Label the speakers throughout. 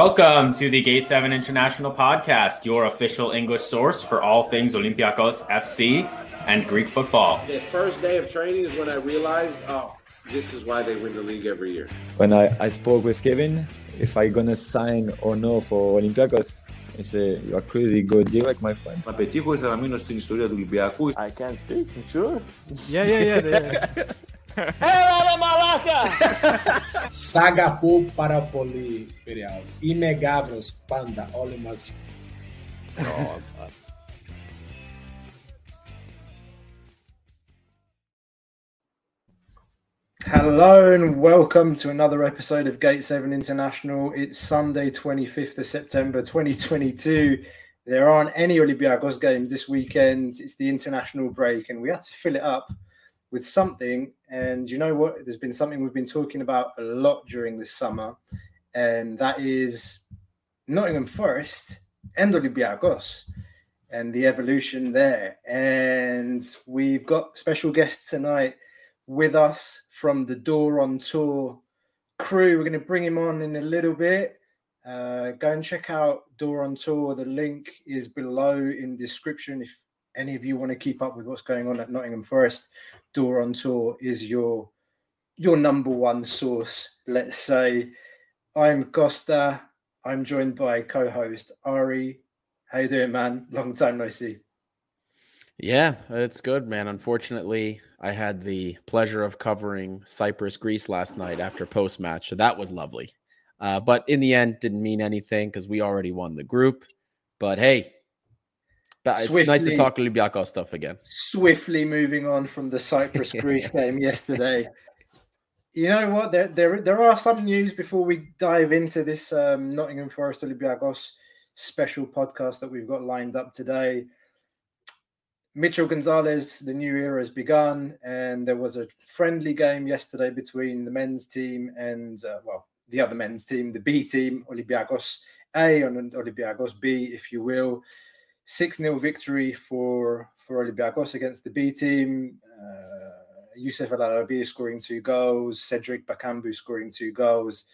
Speaker 1: Welcome to the Gate 7 International Podcast, your official English source for all things Olympiacos FC and Greek football.
Speaker 2: The first day of training is when I realized, oh, this is why they win the league every year.
Speaker 3: When I, I spoke with Kevin, if I gonna sign or no for Olympiacos, he said, you are crazy, go direct, my friend.
Speaker 4: Να πετύχω ήθελα να μείνω στην ιστορία του Ολυμπιακού.
Speaker 5: I can speak, sure.
Speaker 6: Yeah, yeah, yeah.
Speaker 7: Malaca! Para panda, olha mais.
Speaker 6: Hello and welcome to another episode of Gate 7 International. It's Sunday, 25th of September 2022. There aren't any Olympiacos games this weekend. It's the international break, and we had to fill it up with something and you know what? There's been something we've been talking about a lot during this summer, and that is Nottingham Forest and Olympiacos and the evolution there. And we've got special guests tonight with us from the Dore on Tour crew. We're going to bring him on in a little bit. Uh, go and check out Dore on Tour. The link is below in description. If any of you want to keep up with what's going on at Nottingham Forest, Dore on Tour is your your number one source. Let's say I'm Costa. I'm joined by co-host Ari. How you doing, man? Long time no see.
Speaker 8: Yeah, it's good, man. Unfortunately, I had the pleasure of covering Cyprus, Greece last night after post match, so that was lovely. Uh, but in the end, didn't mean anything because we already won the group. But hey, but it's nice to
Speaker 6: Swiftly-
Speaker 8: talk Olympiacos stuff again.
Speaker 6: swiftly moving on from the Cyprus Greece game yesterday. You know what? There, there, there are some news before we dive into this um, Nottingham Forest Olympiacos special podcast that we've got lined up today. Michel Gonzalez, the new era has begun, and there was a friendly game yesterday between the men's team and, uh, well, the other men's team, the B team, Olympiacos A and Olympiacos B, if you will. 6 0 victory for, for Olympiacos against the B team. Uh, Youssef Arabi scoring two goals, Cedric Bakambu scoring two goals,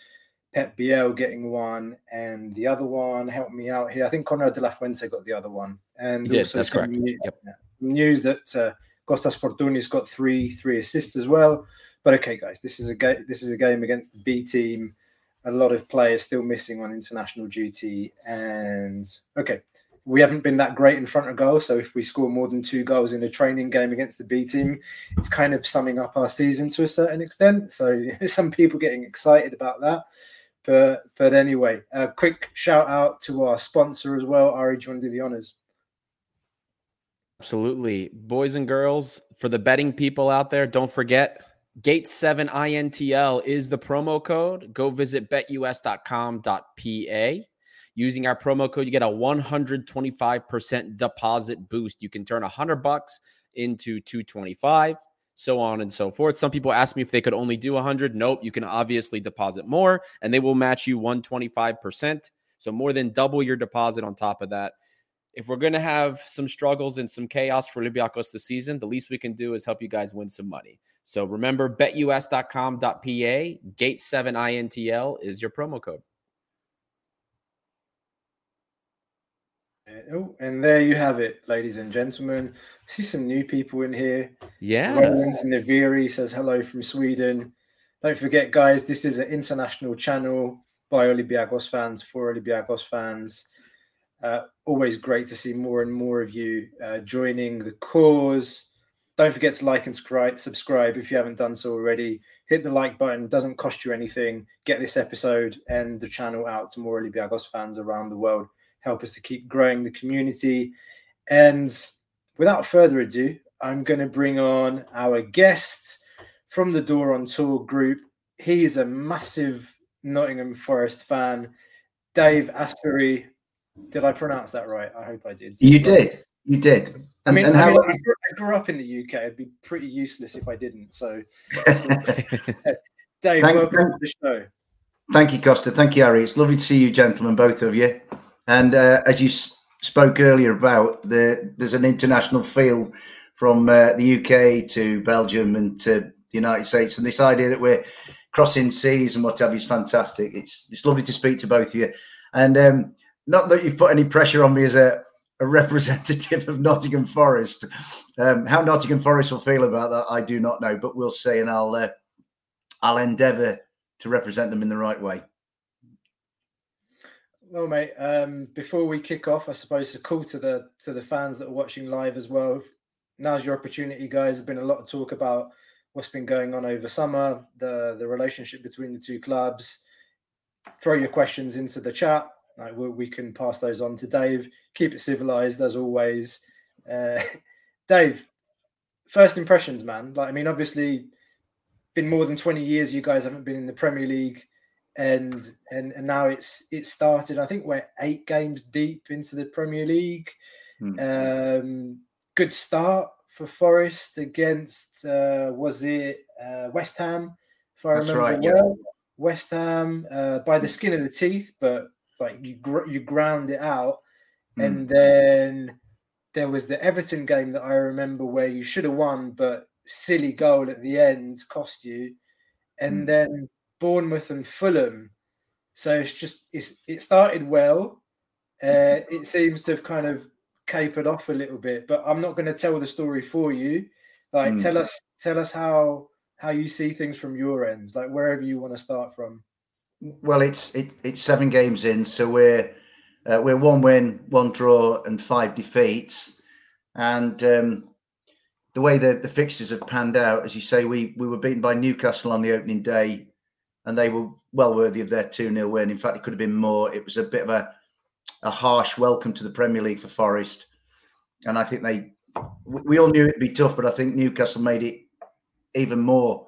Speaker 6: Pep Biel getting one, and the other one, help me out here. I think Konrad de la Fuente got the other one. And
Speaker 8: did,
Speaker 6: also
Speaker 8: that's correct.
Speaker 6: new-
Speaker 8: Yep.
Speaker 6: news that uh, Kostas Fortounis got three three assists as well. But okay, guys, this is a game. This is a game against the B team. A lot of players still missing on international duty, and okay, we haven't been that great in front of goal. So if we score more than two goals in a training game against the B team, it's kind of summing up our season to a certain extent. So some people getting excited about that. But but anyway, a quick shout out to our sponsor as well. Ari, do you want to do the honors?
Speaker 8: Absolutely. Boys and girls, for the betting people out there, don't forget Gate7INTL is the promo code. Go visit betus.com.pa. Using our promo code, you get a 125% deposit boost. You can turn 100 bucks into 225, so on and so forth. Some people ask me if they could only do 100. Nope, you can obviously deposit more and they will match you 125%. So more than double your deposit on top of that if we're going to have some struggles and some chaos for Olympiacos this season, the least we can do is help you guys win some money. So remember, betus.com.pa, gate7intl is your promo code.
Speaker 6: Oh, and there you have it, ladies and gentlemen. I see some new people in here.
Speaker 8: Yeah.
Speaker 6: Roland Naviri says hello from Sweden. Don't forget, guys, this is an international channel by Olympiacos fans for Olympiacos fans. Uh, always great to see more and more of you uh, joining the cause. Don't forget to like and subscribe if you haven't done so already. Hit the like button; it doesn't cost you anything. Get this episode and the channel out to more Olympiacos fans around the world. Help us to keep growing the community. And without further ado, I'm going to bring on our guest from the Dore on Tour group. He's a massive Nottingham Forest fan. Dave Asbury. Did I pronounce that right? I hope I did.
Speaker 9: You did. You did. And,
Speaker 6: I mean, I, mean, I, grew, I grew up in the UK. It'd be pretty useless if I didn't. So, Dave,
Speaker 9: Thank-
Speaker 6: welcome
Speaker 9: thank-
Speaker 6: to the show.
Speaker 9: thank you, Costa. Thank you, Harry. It's lovely to see you, gentlemen, both of you. And uh, as you spoke earlier about, the, there's an international feel from uh, the UK to Belgium and to the United States, and this idea that we're crossing seas and what have you is fantastic. It's it's lovely to speak to both of you, and um, not that you've put any pressure on me as a, a representative of Nottingham Forest. Um, how Nottingham Forest will feel about that, I do not know, but we'll see, and I'll uh, I'll endeavour to represent them in the right way.
Speaker 6: Well, mate. Um, before we kick off, I suppose a call to the to the fans that are watching live as well. Now's your opportunity, guys. There's been a lot of talk about what's been going on over summer, the the relationship between the two clubs. Throw your questions into the chat. Like we, can pass those on to Dave. Keep it civilized as always. Uh, Dave, first impressions, man. Like I mean, obviously, been more than twenty years. You guys haven't been in the Premier League and and and now it's it started. I think we're eight games deep into the Premier League. Hmm. Um, good start for Forest against uh, was it uh, West Ham? If I That's remember right, well, yeah. West Ham uh, by the skin of the teeth, but like you gr- you ground it out, hmm. and then there was the Everton game that I remember where you should have won, but silly goal at the end cost you, and hmm. then Bournemouth and Fulham. So it's just it's it started well. Uh, it seems to have kind of capered off a little bit, but I'm not going to tell the story for you. Like, mm. tell us tell us how how you see things from your end, like wherever you want to start from.
Speaker 9: Well, it's it, it's seven games in, so we're uh, we're one win, one draw, and five defeats. And um, the way the, the fixtures have panned out, as you say, we we were beaten by Newcastle on the opening day and they were well worthy of their 2 0 win. In fact, it could have been more. It was a bit of a, a harsh welcome to the Premier League for Forest. And I think they, we all knew it'd be tough, but I think Newcastle made it even more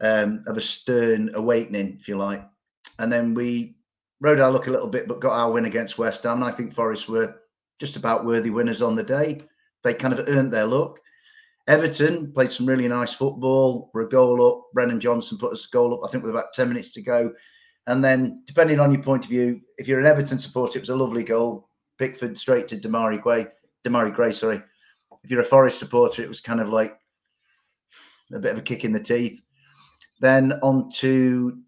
Speaker 9: um, of a stern awakening, if you like. And then we rode our luck a little bit, but got our win against West Ham. And I think Forest were just about worthy winners on the day. They kind of earned their luck. Everton played some really nice football. We're a goal up. Brennan Johnson put us a goal up, I think, with about 10 minutes to go. And then, depending on your point of view, if you're an Everton supporter, it was a lovely goal. Pickford straight to Demarai Gray. Demarai Gray, sorry. If you're a Forest supporter, it was kind of like a bit of a kick in the teeth. Then on to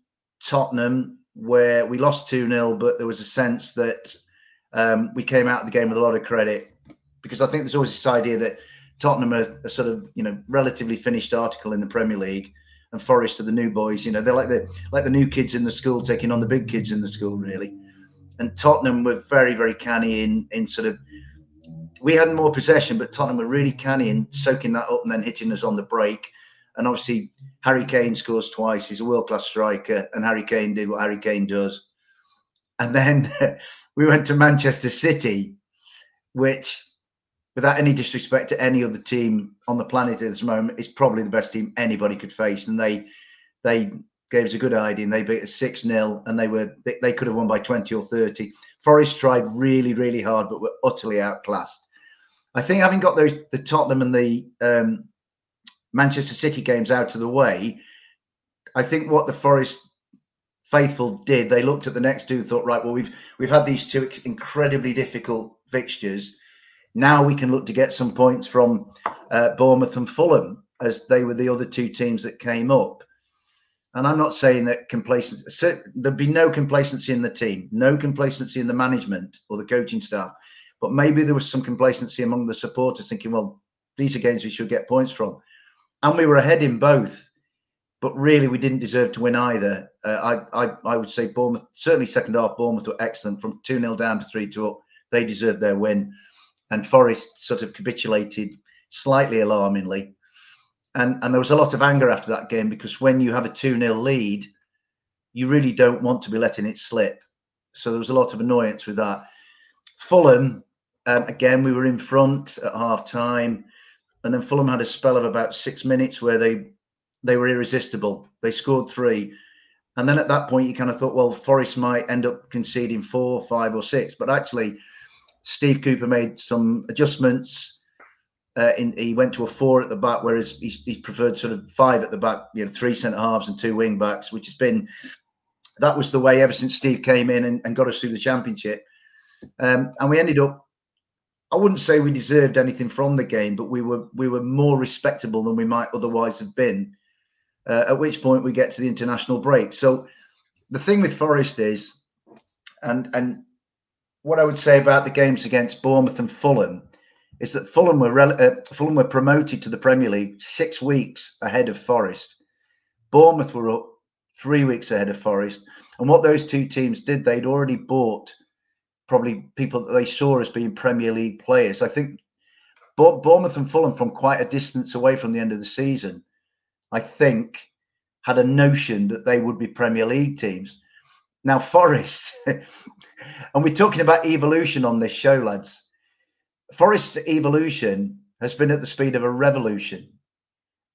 Speaker 9: Tottenham, where we lost 2 0, but there was a sense that um, we came out of the game with a lot of credit because I think there's always this idea that Tottenham are a sort of you know relatively finished article in the Premier League, and Forest are the new boys. You know they're like the like the new kids in the school taking on the big kids in the school really. And Tottenham were very very canny in in sort of. We had more possession, but Tottenham were really canny in soaking that up and then hitting us on the break. And obviously, Harry Kane scores twice. He's a world class striker, and Harry Kane did what Harry Kane does. And then we went to Manchester City, which without any disrespect to any other team on the planet at this moment, is probably the best team anybody could face. And they they gave us a good idea and they beat us 6 0 and they were they, they, could have won by 20 or 30. Forest tried really, really hard, but were utterly outclassed. I think having got those the Tottenham and the um, Manchester City games out of the way, I think what the Forest faithful did, they looked at the next two, thought, right, well, we've we've had these two incredibly difficult fixtures now we can look to get some points from uh, Bournemouth and Fulham as they were the other two teams that came up. And I'm not saying that complacency, there'd be no complacency in the team, no complacency in the management or the coaching staff. But maybe there was some complacency among the supporters thinking, well, these are games we should get points from. And we were ahead in both, but really we didn't deserve to win either. Uh, I, I, I would say Bournemouth, certainly second half, Bournemouth were excellent from 2 0 down to 3 2 up. They deserved their win and Forest sort of capitulated slightly alarmingly. And, and there was a lot of anger after that game because when you have a 2 0 lead, you really don't want to be letting it slip. So there was a lot of annoyance with that. Fulham, um, again, we were in front at half time. And then Fulham had a spell of about six minutes where they they were irresistible. They scored three. And then at that point, you kind of thought, well, Forest might end up conceding four, five, or six. But actually, Steve Cooper made some adjustments. Uh, in, he went to a four at the back, whereas he's, he preferred sort of five at the back, you know, three centre halves and two wing backs, which has been that was the way ever since Steve came in and, and got us through the championship. Um, and we ended up, I wouldn't say we deserved anything from the game, but we were we were more respectable than we might otherwise have been. Uh, at which point we get to the international break. So the thing with Forest is, and and what I would say about the games against Bournemouth and Fulham is that Fulham were uh, Fulham were promoted to the Premier League six weeks ahead of Forest. Bournemouth were up three weeks ahead of Forest, and what those two teams did, they'd already bought probably people that they saw as being Premier League players. I think Bournemouth and Fulham, from quite a distance away from the end of the season, I think had a notion that they would be Premier League teams. Now, Forest, and we're talking about evolution on this show, lads. Forest's evolution has been at the speed of a revolution.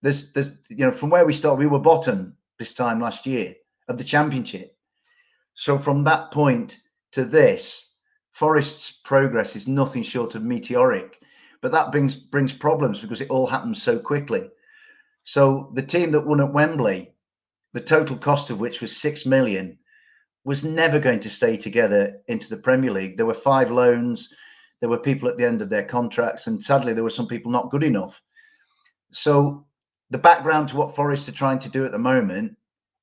Speaker 9: There's, there's, you know, from where we started, we were bottom this time last year of the championship. So from that point to this, Forest's progress is nothing short of meteoric. But that brings brings problems because it all happens so quickly. So the team that won at Wembley, the total cost of which was six million, was never going to stay together into the Premier League. There were five loans, there were people at the end of their contracts, and sadly there were some people not good enough. So the background to what Forest are trying to do at the moment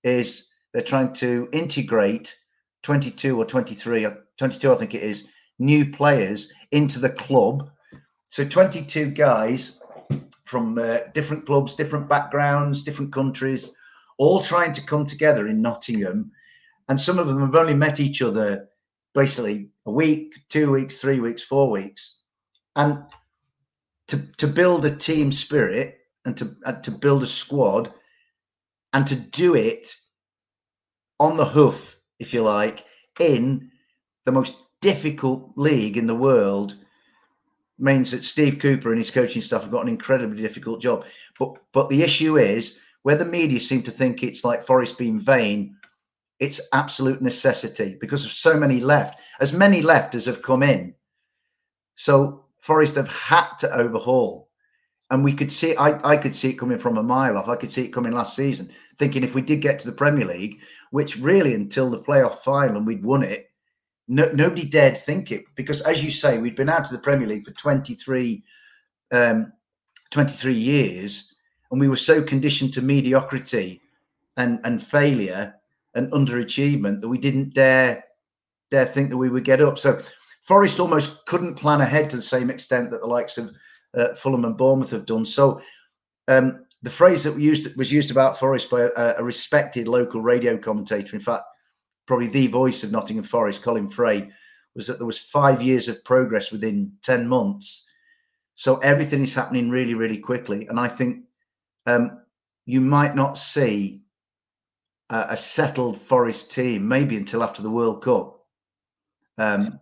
Speaker 9: is they're trying to integrate 22 or 23, 22 I think it is, new players into the club. So 22 guys from uh, different clubs, different backgrounds, different countries, all trying to come together in Nottingham. And some of them have only met each other basically a week, two weeks, three weeks, four weeks. And to, to build a team spirit and to, to build a squad and to do it on the hoof, if you like, in the most difficult league in the world means that Steve Cooper and his coaching staff have got an incredibly difficult job. But but the issue is where the media seem to think it's like Forest being vain, it's absolute necessity because of so many left, as many left as have come in. So Forest have had to overhaul. And we could see I, I could see it coming from a mile off. I could see it coming last season, thinking if we did get to the Premier League, which really until the playoff final and we'd won it, no, nobody dared think it because, as you say, we'd been out of the Premier League for 23, um, 23 years, and we were so conditioned to mediocrity and, and failure and underachievement that we didn't dare dare think that we would get up. So Forest almost couldn't plan ahead to the same extent that the likes of uh, Fulham and Bournemouth have done. So um, the phrase that we used was used about Forest by a, a respected local radio commentator. In fact, probably the voice of Nottingham Forest, Colin Fray, was that there was five years of progress within 10 months. So everything is happening really, really quickly. And I think um, you might not see a, settled Forest team maybe until after the World Cup. Um,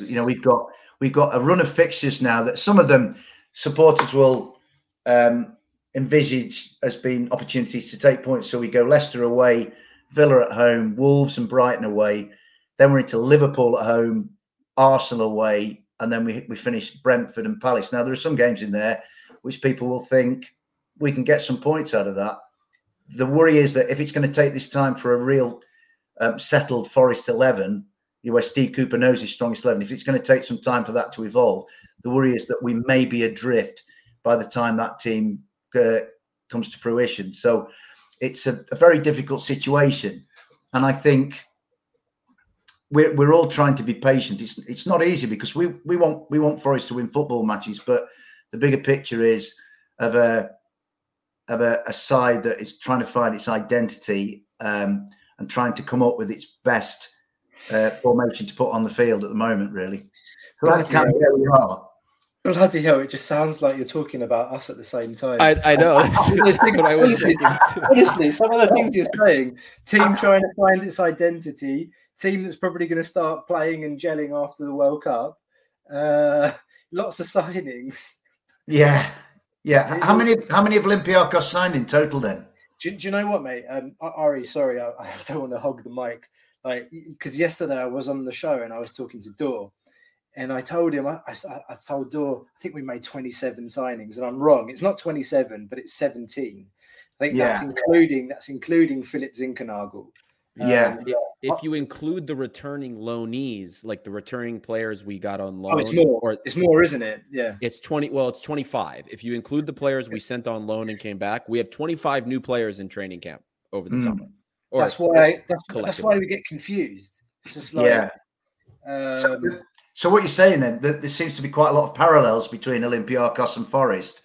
Speaker 9: you know, we've got we've got a run of fixtures now that some of them supporters will um, envisage as being opportunities to take points. So we go Leicester away, Villa at home, Wolves and Brighton away. Then we're into Liverpool at home, Arsenal away, and then we we finish Brentford and Palace. Now there are some games in there which people will think we can get some points out of that. The worry is that if it's going to take this time for a real um, settled Forest eleven, where Steve Cooper knows his strongest eleven, if it's going to take some time for that to evolve, the worry is that we may be adrift by the time that team uh, comes to fruition. So it's a, a very difficult situation, and I think we're we're all trying to be patient. It's it's not easy because we we want we want Forest to win football matches, but the bigger picture is of a of a, a side that is trying to find its identity um, and trying to come up with its best uh, formation to put on the field at the moment. Really, so that's kind of where we are.
Speaker 6: Bloody hell! It just sounds like you're talking about us at the same time.
Speaker 8: I, I know. honestly,
Speaker 6: what I was honestly, some of the things you're saying. Team trying to find its identity. Team that's probably going to start playing and gelling after the World Cup. Uh, lots of signings.
Speaker 9: Yeah, yeah. How many? How many of Olympiacos signed in total then?
Speaker 6: Do, do you know what, mate? Um, Ari, sorry, I, I don't want to hog the mic, like because yesterday I was on the show and I was talking to Dor and I told him, I, I, I told Dor, I think we made 27 signings, and I'm wrong. It's not 27, but it's 17. I think yeah. that's including that's including Philip Zinckernagel.
Speaker 9: Yeah.
Speaker 8: Um, if, if you include the returning loanees, like the returning players we got on loan,
Speaker 6: Oh, it's more.
Speaker 8: or
Speaker 6: It's more, isn't it? Yeah.
Speaker 8: it's 20 well it's 25 if you include the players we sent on loan and came back we have 25 new players in training camp over the
Speaker 9: Mm.
Speaker 8: summer or
Speaker 6: that's why. That's, that's why we get confused. It's just like.
Speaker 9: Yeah. So,
Speaker 6: Um,
Speaker 9: so what you're saying then that there seems to be quite a lot of parallels between Olympiacos and Forest,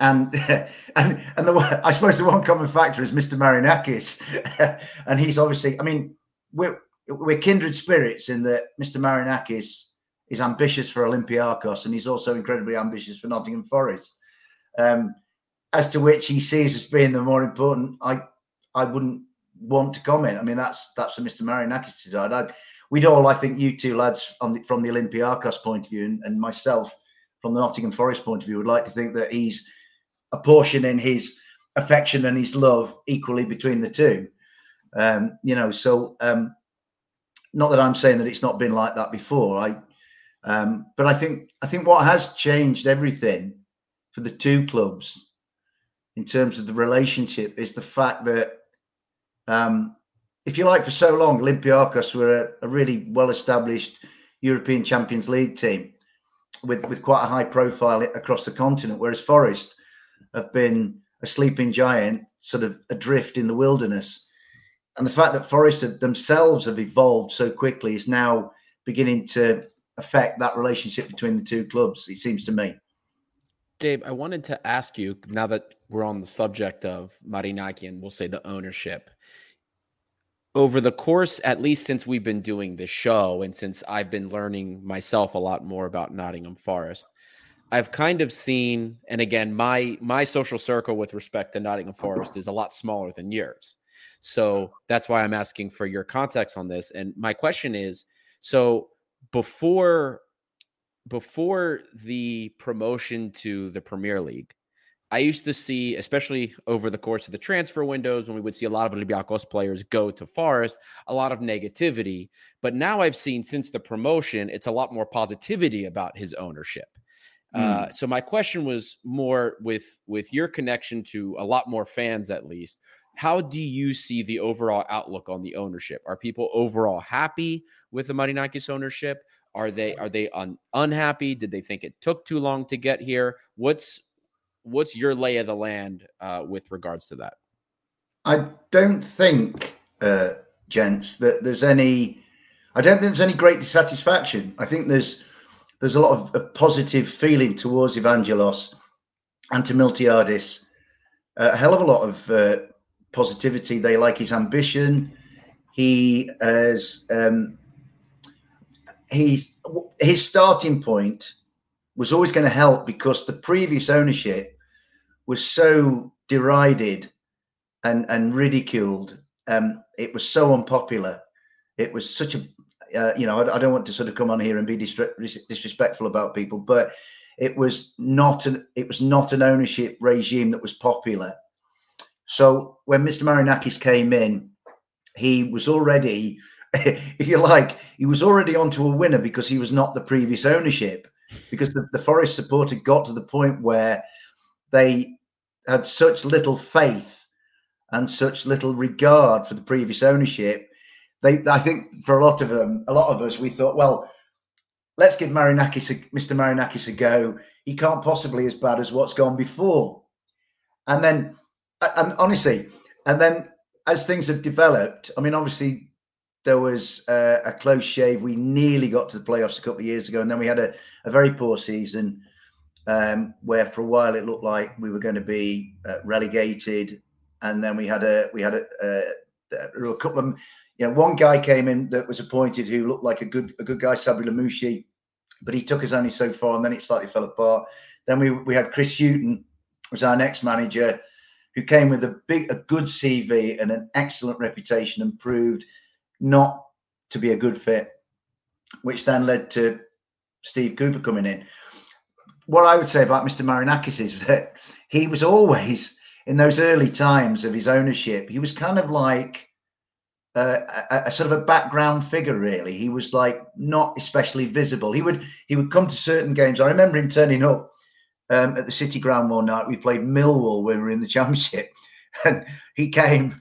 Speaker 9: and and and the I suppose the one common factor is Mr. Marinakis, and he's obviously I mean we're we're kindred spirits in that Mr. Marinakis is ambitious for Olympiacos and he's also incredibly ambitious for Nottingham Forest. Um, as to which he sees as being the more important, I I wouldn't want to comment. I mean that's that's for Mr. Marinakis to decide. I, we'd all, I think, you two lads on the, from the Olympiacos point of view, and, and myself from the Nottingham Forest point of view, would like to think that he's apportioning his affection and his love equally between the two. Um, you know, so um, not that I'm saying that it's not been like that before. I, um, but I think I think what has changed everything for the two clubs in terms of the relationship is the fact that um, if you like, for so long, Olympiacos were a, a really well-established European Champions League team with with quite a high profile across the continent, whereas Forest have been a sleeping giant, sort of adrift in the wilderness. And the fact that Forest have- themselves have evolved so quickly is now beginning to affect that relationship between the two clubs. It seems to me.
Speaker 8: Dave, I wanted to ask you now that we're on the subject of Marinaki and we'll say the ownership. Over the course, at least since we've been doing this show and since I've been learning myself a lot more about Nottingham Forest, I've kind of seen, and again, my my social circle with respect to Nottingham Forest is a lot smaller than yours. So that's why I'm asking for your context on this. And my question is so before before the promotion to the Premier League, I used to see, especially over the course of the transfer windows, when we would see a lot of Olympiacos players go to Forest, a lot of negativity. But now I've seen since the promotion, it's a lot more positivity about his ownership. Uh, so my question was more with with your connection to a lot more fans, at least. How do you see the overall outlook on the ownership? Are people overall happy with the Marinakis ownership? Are they are they un, unhappy? Did they think it took too long to get here? What's what's your lay of the land uh, with regards to that?
Speaker 9: I don't think, uh, gents, that there's any. I don't think there's any great dissatisfaction. I think there's there's a lot of, of positive feeling towards Evangelos and to Miltiadis. a hell of a lot of uh, positivity. They like his ambition. He has um, he's his starting point was always going to help because the previous ownership was so derided and and ridiculed. Um, it was so unpopular. It was such a uh, you know I, I don't want to sort of come on here and be disre- disrespectful about people, but it was not an it was not an ownership regime that was popular. So when Mr. Marinakis came in, he was already, if you like, he was already onto a winner because he was not the previous ownership. Because the, the Forest support had got to the point where they had such little faith and such little regard for the previous ownership. They, I think, for a lot of them, a lot of us, we thought, well, let's give Marinakis, a, Mr. Marinakis, a go. He can't possibly as bad as what's gone before. And then, and honestly, and then as things have developed, I mean, obviously there was uh, a close shave. We nearly got to the playoffs a couple of years ago, and then we had a, a very poor season um, where for a while it looked like we were going to be uh, relegated, and then we had a we had a, a, a couple of you know one guy came in that was appointed who looked like a good a good guy, Sabri Lamouchi, but he took us only so far, and then it slightly fell apart. Then we we had Chris Hughton was our next manager who came with a big, a good CV and an excellent reputation, and proved not to be a good fit, which then led to Steve Cooper coming in. What I would say about Mr. Marinakis is that he was always in those early times of his ownership. He was kind of like a, a, sort of a background figure. Really, he was like not especially visible. He would he would come to certain games. I remember him turning up um, at the City Ground one night. We played Millwall when we were in the Championship, and he came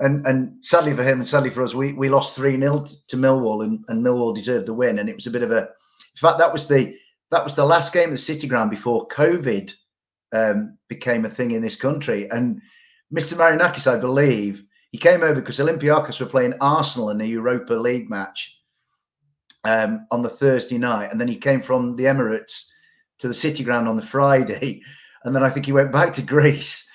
Speaker 9: And and sadly for him and sadly for us, we, we lost 3 0 to Millwall and, and Millwall deserved the win. And it was a bit of a in fact that was the that was the last game of the City Ground before COVID um, became a thing in this country. And Mr. Marinakis, I believe, he came over because Olympiacos were playing Arsenal in a Europa League match um, on the Thursday night, and then he came from the Emirates to the City Ground on the Friday, and then I think he went back to Greece.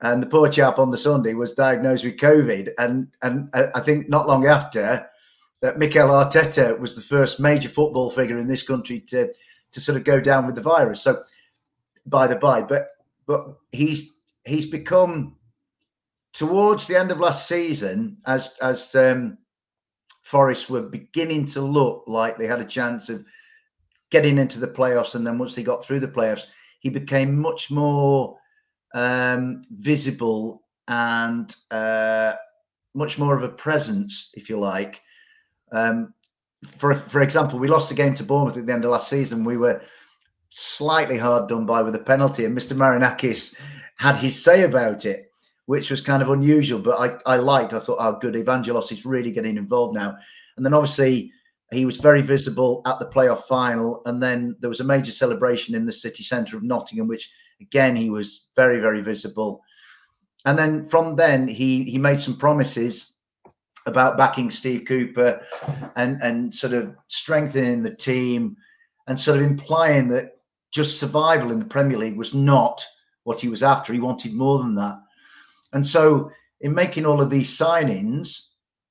Speaker 9: And the poor chap on the Sunday was diagnosed with COVID, and and uh, I think not long after that, Mikel Arteta was the first major football figure in this country to to sort of go down with the virus. So, by the by, but but he's he's become towards the end of last season as as um, Forest were beginning to look like they had a chance of getting into the playoffs. And then once they got through the playoffs, he became much more um, visible and uh, much more of a presence, if you like. Um, for for example, we lost the game to Bournemouth at the end of last season. We were slightly hard done by with a penalty, and Mr. Marinakis had his say about it which was kind of unusual, but I, I liked. I thought, oh, good, Evangelos is really getting involved now. And then obviously he was very visible at the playoff final. And then there was a major celebration in the city centre of Nottingham, which again he was very, very visible. And then from then he he made some promises about backing Steve Cooper and and sort of strengthening the team and sort of implying that just survival in the Premier League was not what he was after. He wanted more than that. And so, in making all of these signings,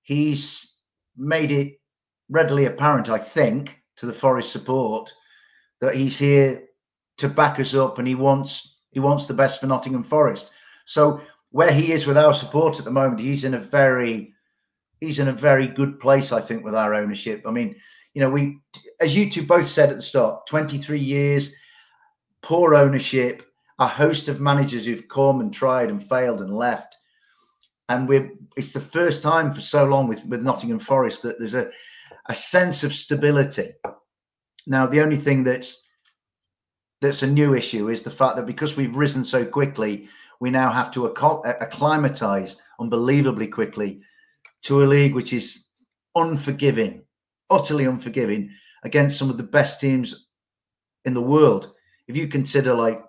Speaker 9: he's made it readily apparent, I think, to the Forest support that he's here to back us up, and he wants he wants the best for Nottingham Forest. So, where he is with our support at the moment, he's in a very he's in a very good place, I think, with our ownership. I mean, you know, we, as you two both said at the start, 23 years, poor ownership, a host of managers who've come and tried and failed and left. And we're it's the first time for so long with, with Nottingham Forest that there's a, a sense of stability. Now, the only thing that's that's a new issue is the fact that because we've risen so quickly, we now have to uh, acclimatize unbelievably quickly to a league which is unforgiving, utterly unforgiving against some of the best teams in the world. If you consider like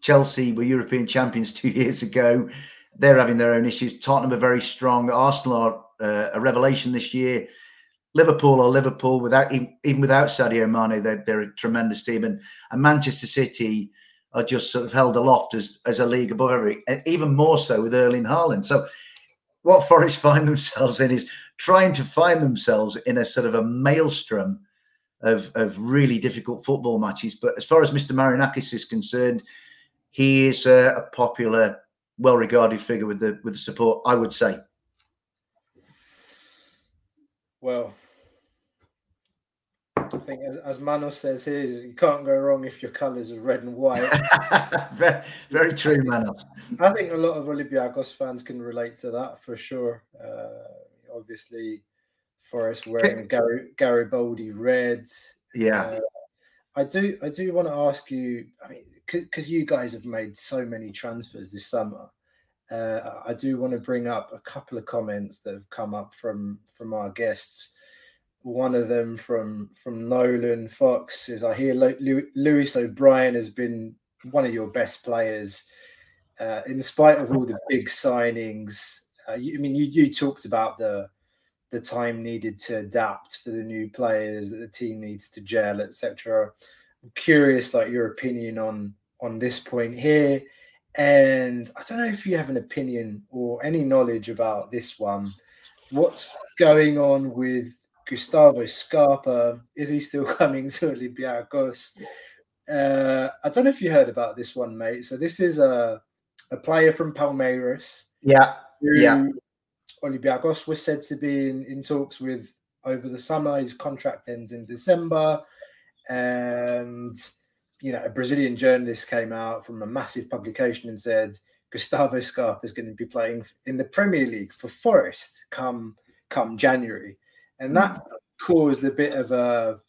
Speaker 9: Chelsea were European champions two years ago. They're having their own issues. Tottenham are very strong. Arsenal are uh, a revelation this year. Liverpool or Liverpool without even without Sadio Mane, they're, they're a tremendous team, and, and Manchester City are just sort of held aloft as as a league above every, even more so with Erling Haaland. So, what Forest find themselves in is trying to find themselves in a sort of a maelstrom of of really difficult football matches. But as far as Mr. Marinakis is concerned, he is a, a popular, well-regarded figure with the with the support. I would say.
Speaker 6: Well, I think as, as Manos says here, you can't go wrong if your colours are red and white.
Speaker 9: very, very true, Manos.
Speaker 6: I think a lot of Olympiacos fans can relate to that for sure. Uh, obviously, Forest wearing Gary Garibaldi reds.
Speaker 9: Yeah. Uh,
Speaker 6: I do. I do want to ask you. I mean, because you guys have made so many transfers this summer. Uh, I do want to bring up a couple of comments that have come up from from our guests. One of them from from Nolan Fox is I hear Lewis O'Brien has been one of your best players, uh, in spite of all the big signings. Uh, you, I mean, you you talked about the the time needed to adapt for the new players that the team needs to gel, etc. I'm curious, like your opinion on on this point here. And I don't know if you have an opinion or any knowledge about this one. What's going on with Gustavo Scarpa? Is he still coming to Olympiacos? Uh, I don't know if you heard about this one, mate. So this is a a player from Palmeiras.
Speaker 9: Yeah. yeah.
Speaker 6: Olympiacos was said to be in, in talks with over the summer. His contract ends in December. And you know, a Brazilian journalist came out from a massive publication and said Gustavo Scarpa is going to be playing in the Premier League for Forest come come January, and that hmm. caused a bit of a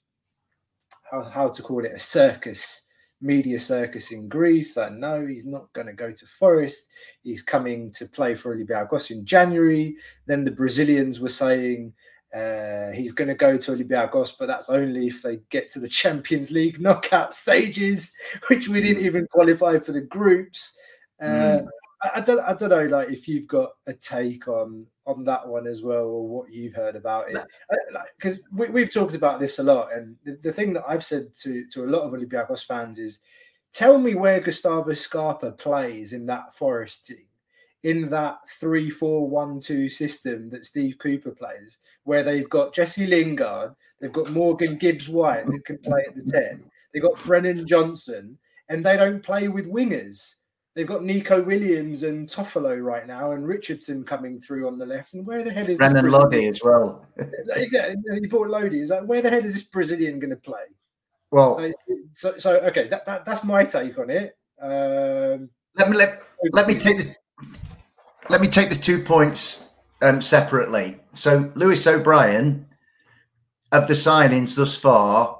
Speaker 6: how, how to call it a circus media circus in Greece that no, he's not going to go to Forest. He's coming to play for Olympiacos in January. Then the Brazilians were saying uh, he's going to go to Olympiacos, but that's only if they get to the Champions League knockout stages, which we didn't even qualify for the groups. Uh, mm. I, I, don't, I don't know, like if you've got a take on on that one as well, or what you've heard about it, because uh, like, we, have talked about this a lot, and the, the thing that I've said to to a lot of Olympiacos fans is, tell me where Gustavo Scarpa plays in that Forest team in that 3 4 1 2 system that Steve Cooper plays, where they've got Jesse Lingard, they've got Morgan Gibbs White that can play at the 10, they've got Brennan Johnson, and they don't play with wingers. They've got Nico Williams and Toffolo right now, and Richardson coming through on the left. And where the hell is
Speaker 9: Renan Lodi as well?
Speaker 6: yeah, you bought Lodi. Is like, where the hell is this Brazilian going to play?
Speaker 9: Well,
Speaker 6: so, so okay, that, that that's my take on it. Um,
Speaker 9: let me let, let me take the let me take the two points um, separately. So Lewis O'Brien, of the signings thus far,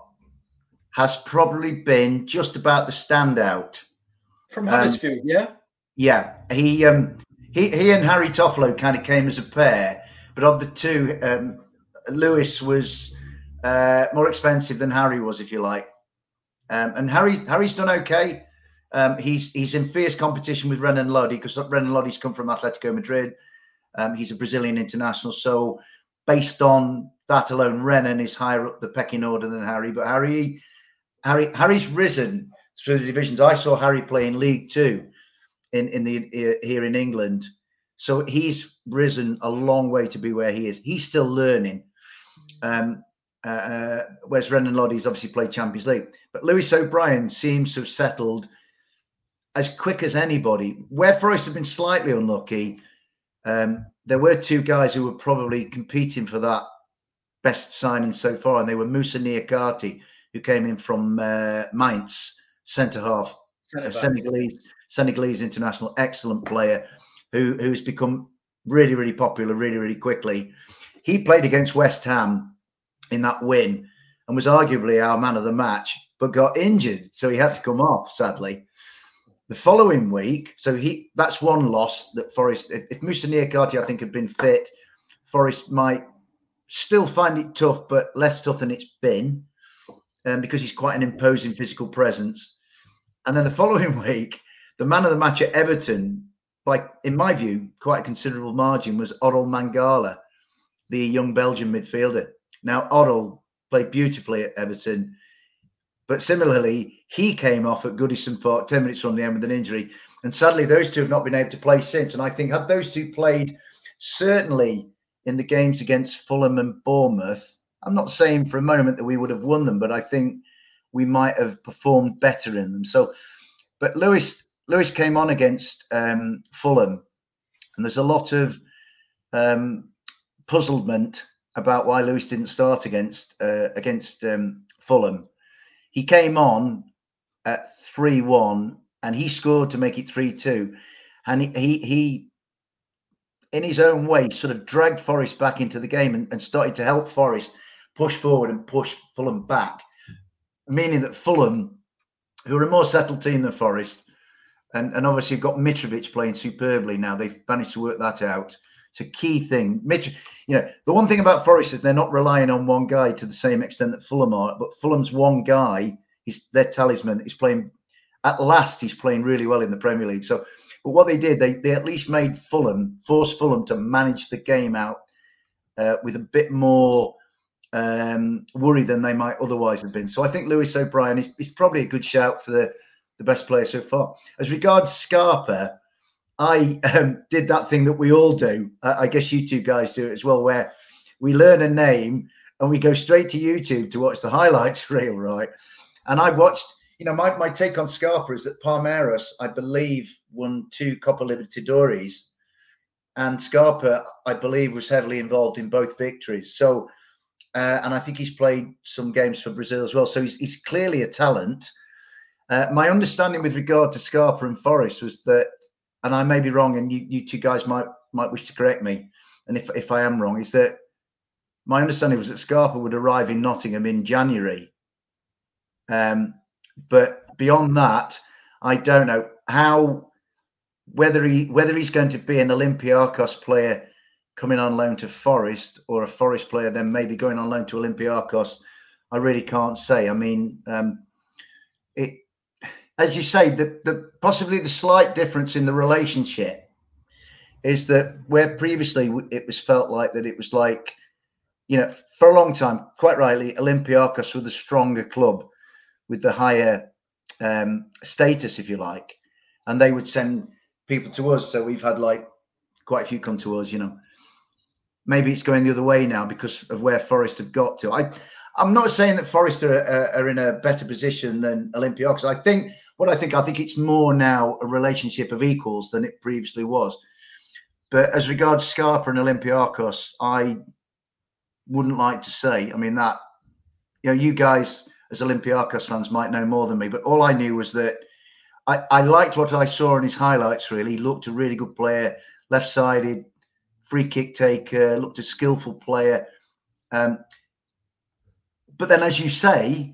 Speaker 9: has probably been just about the standout
Speaker 6: from Huddersfield. Um, yeah,
Speaker 9: yeah. He um, he he and Harry Toffolo kind of came as a pair, but of the two, um, Lewis was uh, more expensive than Harry was, if you like. Um, and Harry's Harry's done okay. Um, he's he's in fierce competition with Renan Lodi because Renan Lodi's come from Atletico Madrid. Um, he's a Brazilian international, so based on that alone, Renan is higher up the pecking order than Harry. But Harry, Harry, Harry's risen through the divisions. I saw Harry play in League Two in in the here in England, so he's risen a long way to be where he is. He's still learning. Um, uh, uh whereas Renan Lodi's obviously played Champions League, but Lewis O'Brien seems to have settled as quick as anybody. Where Forest have been slightly unlucky, um, there were two guys who were probably competing for that best signing so far, and they were Moussa Niakhaté, who came in from uh, Mainz, centre half, Senegalese Senegalese international, excellent player, who who's become really really popular really really quickly. He played against West Ham in that win and was arguably our man of the match, but got injured, so he had to come off sadly. The following week, so he that's one loss that Forest. If, Niakhaté, I think, had been fit, Forest might still find it tough, but less tough than it's been, um, because he's quite an imposing physical presence. And then the following week, the man of the match at Everton, by in my view, quite a considerable margin, was Orel Mangala, the young Belgian midfielder. Now Orel played beautifully at Everton. But similarly, he came off at Goodison Park 10 minutes from the end with an injury. And sadly, those two have not been able to play since. And I think, had those two played certainly in the games against Fulham and Bournemouth, I'm not saying for a moment that we would have won them, but I think we might have performed better in them. So, but Lewis Lewis came on against um, Fulham, and there's a lot of um, puzzlement about why Lewis didn't start against uh, against um, Fulham he came on at 3 1 and he scored to make it 3 2. And he, he, in his own way, sort of dragged Forest back into the game and, and started to help Forest push forward and push Fulham back, meaning that Fulham, who are a more settled team than Forest, and, and obviously you've got Mitrovic playing superbly now. They've managed to work that out. It's a key thing. Mitch, you know, the one thing about Forest is they're not relying on one guy to the same extent that Fulham are, but Fulham's one guy, he's their talisman, is playing at last, he's playing really well in the Premier League. So, but what they did, they they at least made Fulham, force Fulham to manage the game out uh, with a bit more um, worry than they might otherwise have been. So I think Lewis O'Brien is, is probably a good shout for the, the best player so far. As regards Scarpa, I um, did that thing that we all do. I guess you two guys do it as well, where we learn a name and we go straight to YouTube to watch the highlights reel, right? And I watched, you know, my, my take on Scarpa is that Palmeiras, I believe, won two Copa Libertadores. And Scarpa, I believe, was heavily involved in both victories. So, uh, and I think he's played some games for Brazil as well. So he's, he's clearly a talent. Uh, my understanding with regard to Scarpa and Forest was that and I may be wrong, and you, you two guys might might wish to correct me. And if if I am wrong, is that my understanding was that Scarpa would arrive in Nottingham in January, um, but beyond that, I don't know how whether he whether he's going to be an Olympiacos player coming on loan to Forest or a Forest player then maybe going on loan to Olympiacos. I really can't say. I mean, um, it as you say, the, the possibly the slight difference in the relationship is that where previously it was felt like that it was like, you know, for a long time, quite rightly, Olympiacos were the stronger club with the higher um, status, if you like, and they would send people to us. So we've had like quite a few come to us, you know. Maybe it's going the other way now because of where Forest have got to. I, I'm not saying that Forest are, are, in a better position than Olympiacos. I think what I think, I think it's more now a relationship of equals than it previously was. But as regards Scarpa and Olympiacos, I wouldn't like to say. I mean that you know, you guys as Olympiacos fans might know more than me, but all I knew was that I, I liked what I saw in his highlights. Really, he looked a really good player, left-sided, free kick taker, looked a skillful player. Um, but then, as you say,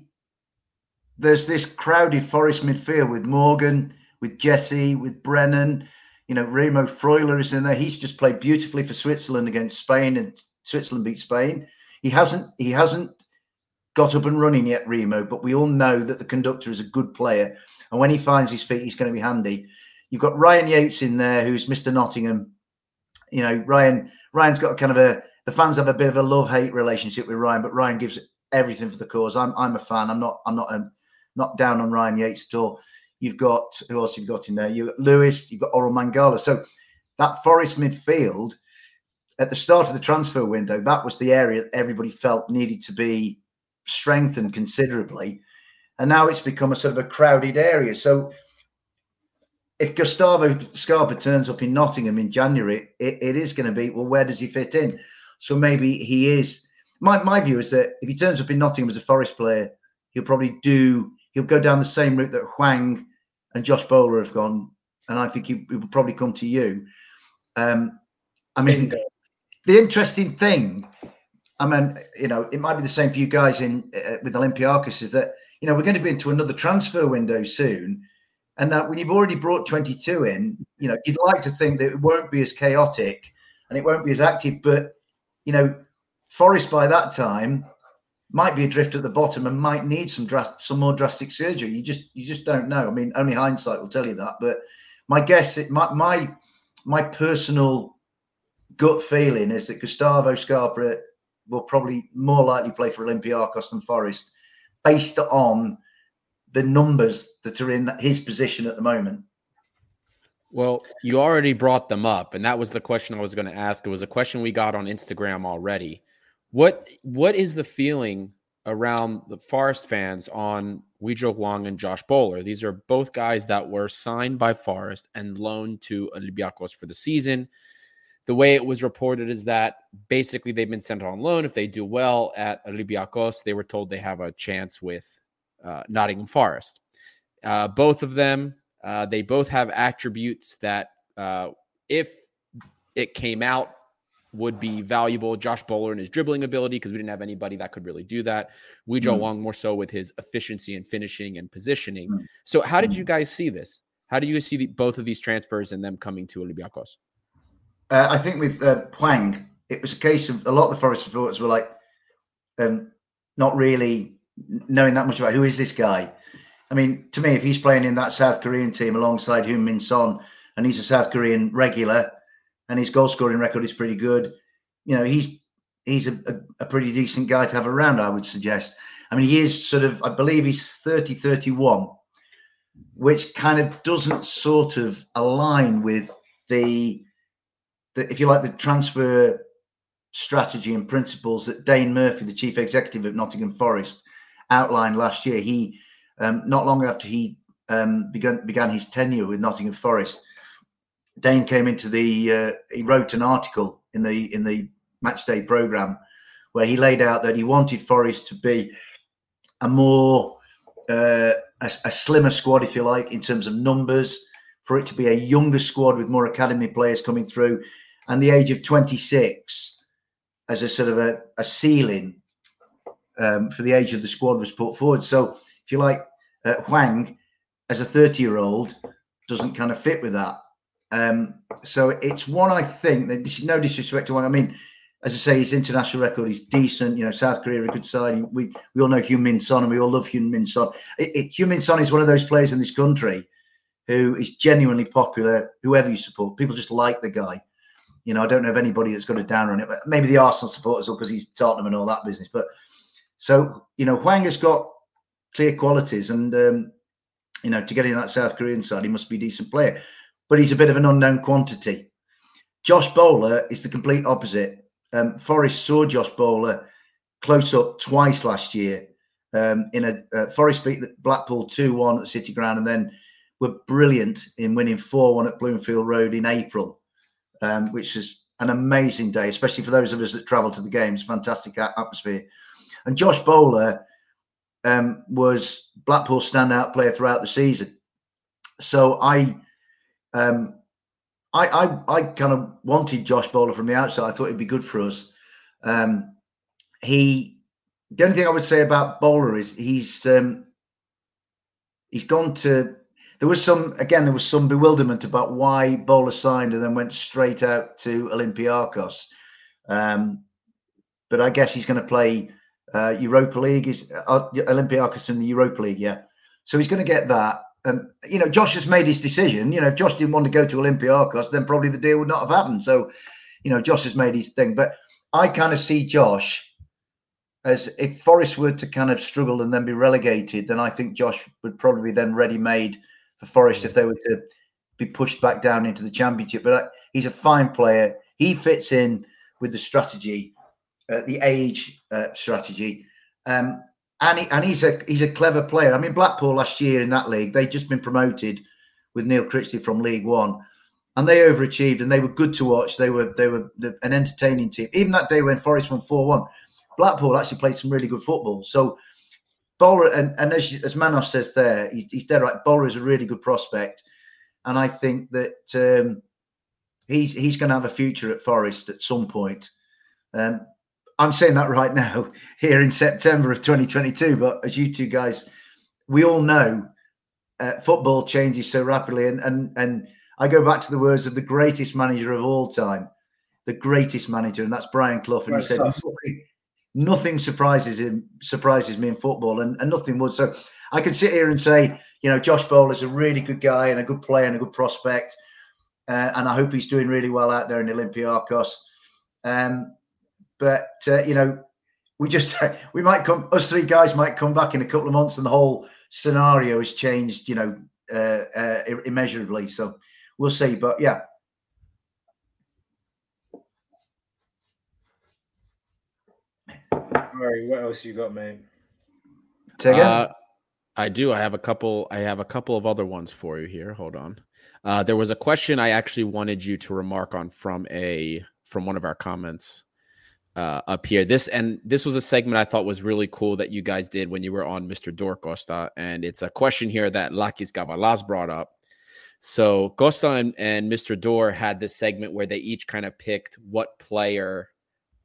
Speaker 9: there's this crowded Forest midfield with Morgan, with Jesse, with Brennan. You know, Remo Freuler is in there. He's just played beautifully for Switzerland against Spain, and Switzerland beat Spain. He hasn't he hasn't got up and running yet, Remo, but we all know that the conductor is a good player. And when he finds his feet, he's going to be handy. You've got Ryan Yates in there, who's Mr. Nottingham. You know, Ryan. Ryan's got a kind of a. The fans have a bit of a love-hate relationship with Ryan, but Ryan gives everything for the cause. I'm I'm a fan. I'm not I'm not a, not down on Ryan Yates at all. You've got who else you've got in there? You've Lewis. You've got Orel Mangala. So that Forest midfield at the start of the transfer window, that was the area everybody felt needed to be strengthened considerably. And now it's become a sort of a crowded area. So if Gustavo Scarpa turns up in Nottingham in January, it, it is going to be, well, where does he fit in? So maybe he is. My, my view is that if he turns up in Nottingham as a Forest player, he'll probably do, he'll go down the same route that Hwang and Josh Bowler have gone. And I think he, he will probably come to you. Um, I mean, the interesting thing I mean, you know, it might be the same for you guys in uh, with Olympiacos is that you know we're going to be into another transfer window soon, and that when you've already brought 22 in, you know, you'd like to think that it won't be as chaotic and it won't be as active, but you know, Forest by that time might be adrift at the bottom and might need some some more drastic surgery. You just you just don't know. I mean, only hindsight will tell you that. But my guess, it my my my personal gut feeling is that Gustavo Scarpa will probably more likely play for Olympiacos than Forest, based on the numbers that are in his position at the moment.
Speaker 8: Well, you already brought them up, and that was the question I was going to ask. It was a question we got on Instagram already. What what is the feeling around the Forest fans on Ui-jo Hwang and Josh Bowler? These are both guys that were signed by Forest and loaned to Olympiacos for the season the way it was reported is that basically they've been sent on loan. If they do well at Olympiacos, they were told they have a chance with uh, Nottingham Forest. Uh, both of them, uh, they both have attributes that, uh, if it came out, would be valuable. Josh Bowler and his dribbling ability, because we didn't have anybody that could really do that. Ui-jo mm. Hwang more so with his efficiency and finishing and positioning. Mm. So, how did you hmm. guys see this? How do you see the, both of these transfers and them coming to Olympiacos?
Speaker 9: Uh, I think with uh, Hwang, it was a case of a lot of the Forest supporters were like, um, not really knowing that much about who is this guy. I mean, to me, if he's playing in that South Korean team alongside Heung Min Son, and he's a South Korean regular, and his goal scoring record is pretty good, you know, he's he's a, a, a, pretty decent guy to have around, I would suggest. I mean, he is sort of, I believe he's 30, 31, which kind of doesn't sort of align with the the, if you like, the transfer strategy and principles that Dane Murphy, the chief executive of Nottingham Forest, outlined last year. He, um, not long after he um, began began his tenure with Nottingham Forest, Dane came into the. Uh, he wrote an article in the in the matchday program where he laid out that he wanted Forest to be a more uh, a, a, slimmer squad, if you like, in terms of numbers, for it to be a younger squad with more academy players coming through, and the age of 26 as a sort of a, a ceiling um, for the age of the squad was put forward. So, if you like, uh, Hwang as a 30 year old doesn't kind of fit with that. Um, so it's one I think that this is no disrespect to one. I mean, as I say, his international record is decent. You know, South Korea a good side. We we all know Heung Min Son and we all love Heung Min Son. It, Min Son is one of those players in this country who is genuinely popular. Whoever you support, people just like the guy. You know, I don't know of anybody that's got a downer on it. But maybe the Arsenal supporters, or because he's Tottenham and all that business. But so you know, Hwang has got clear qualities, and um, you know, to get in that South Korean side, he must be a decent player. But he's a bit of an unknown quantity. Josh Bowler is the complete opposite. Um, Forest saw Josh Bowler close up twice last year um, in a uh, Forest beat Blackpool 2 1 at the City Ground and then were brilliant in winning 4 1 at Bloomfield Road in April, um, which was an amazing day, especially for those of us that travel to the games. Fantastic atmosphere. And Josh Bowler um, was Blackpool's standout player throughout the season. So I, um, I, I, I kind of wanted Josh Bowler from the outside. I thought it'd be good for us. Um, he, the only thing I would say about Bowler is he's um, he's gone to. There was some again. There was some bewilderment about why Bowler signed and then went straight out to Olympiacos. Um, but I guess he's going to play uh, Europa League. Is uh, Olympiacos in the Europa League? Yeah. So he's going to get that. And you know, Josh has made his decision. You know, if Josh didn't want to go to Olympiacos, then probably the deal would not have happened. So, you know, Josh has made his thing. But I kind of see Josh as if Forest were to kind of struggle and then be relegated, then I think Josh would probably be then ready made for Forest if they were to be pushed back down into the championship. But uh, he's a fine player. He fits in with the strategy, uh, the age uh, strategy. Um, and he, and he's a he's a clever player. I mean, Blackpool last year in that league, they'd just been promoted with Neil Critchley from League One, and they overachieved and they were good to watch. They were they were an entertaining team. Even that day when Forest won four one, Blackpool actually played some really good football. So Bowler and, and as as Manos says there, he, he's dead right. Bowler is a really good prospect, and I think that um, he's he's going to have a future at Forest at some point. Um, I'm saying that right now here in September of 2022. But as you two guys, we all know uh, football changes so rapidly, and and and I go back to the words of the greatest manager of all time, the greatest manager, and that's Brian Clough. And right, he said nothing, nothing, surprises him, surprises me in football, and, and nothing would. So I could sit here and say, you know, Josh Bowler is a really good guy and a good player and a good prospect, uh, and I hope he's doing really well out there in Olympiacos. Um, but uh, you know, we just we might come us three guys might come back in a couple of months and the whole scenario has changed. You know, uh, uh, immeasurably. So we'll see. But yeah.
Speaker 6: Murray, what else you got, mate?
Speaker 8: Say again. Uh, I do. I have a couple. I have a couple of other ones for you here. Hold on. Uh, there was a question I actually wanted you to remark on from a from one of our comments uh, up here. This and this was a segment I thought was really cool that you guys did when you were on Mr. Dore Costa, and it's a question here that Lakis Gavalas brought up. So Costa and, and Mr. Dore had this segment where they each kind of picked what player,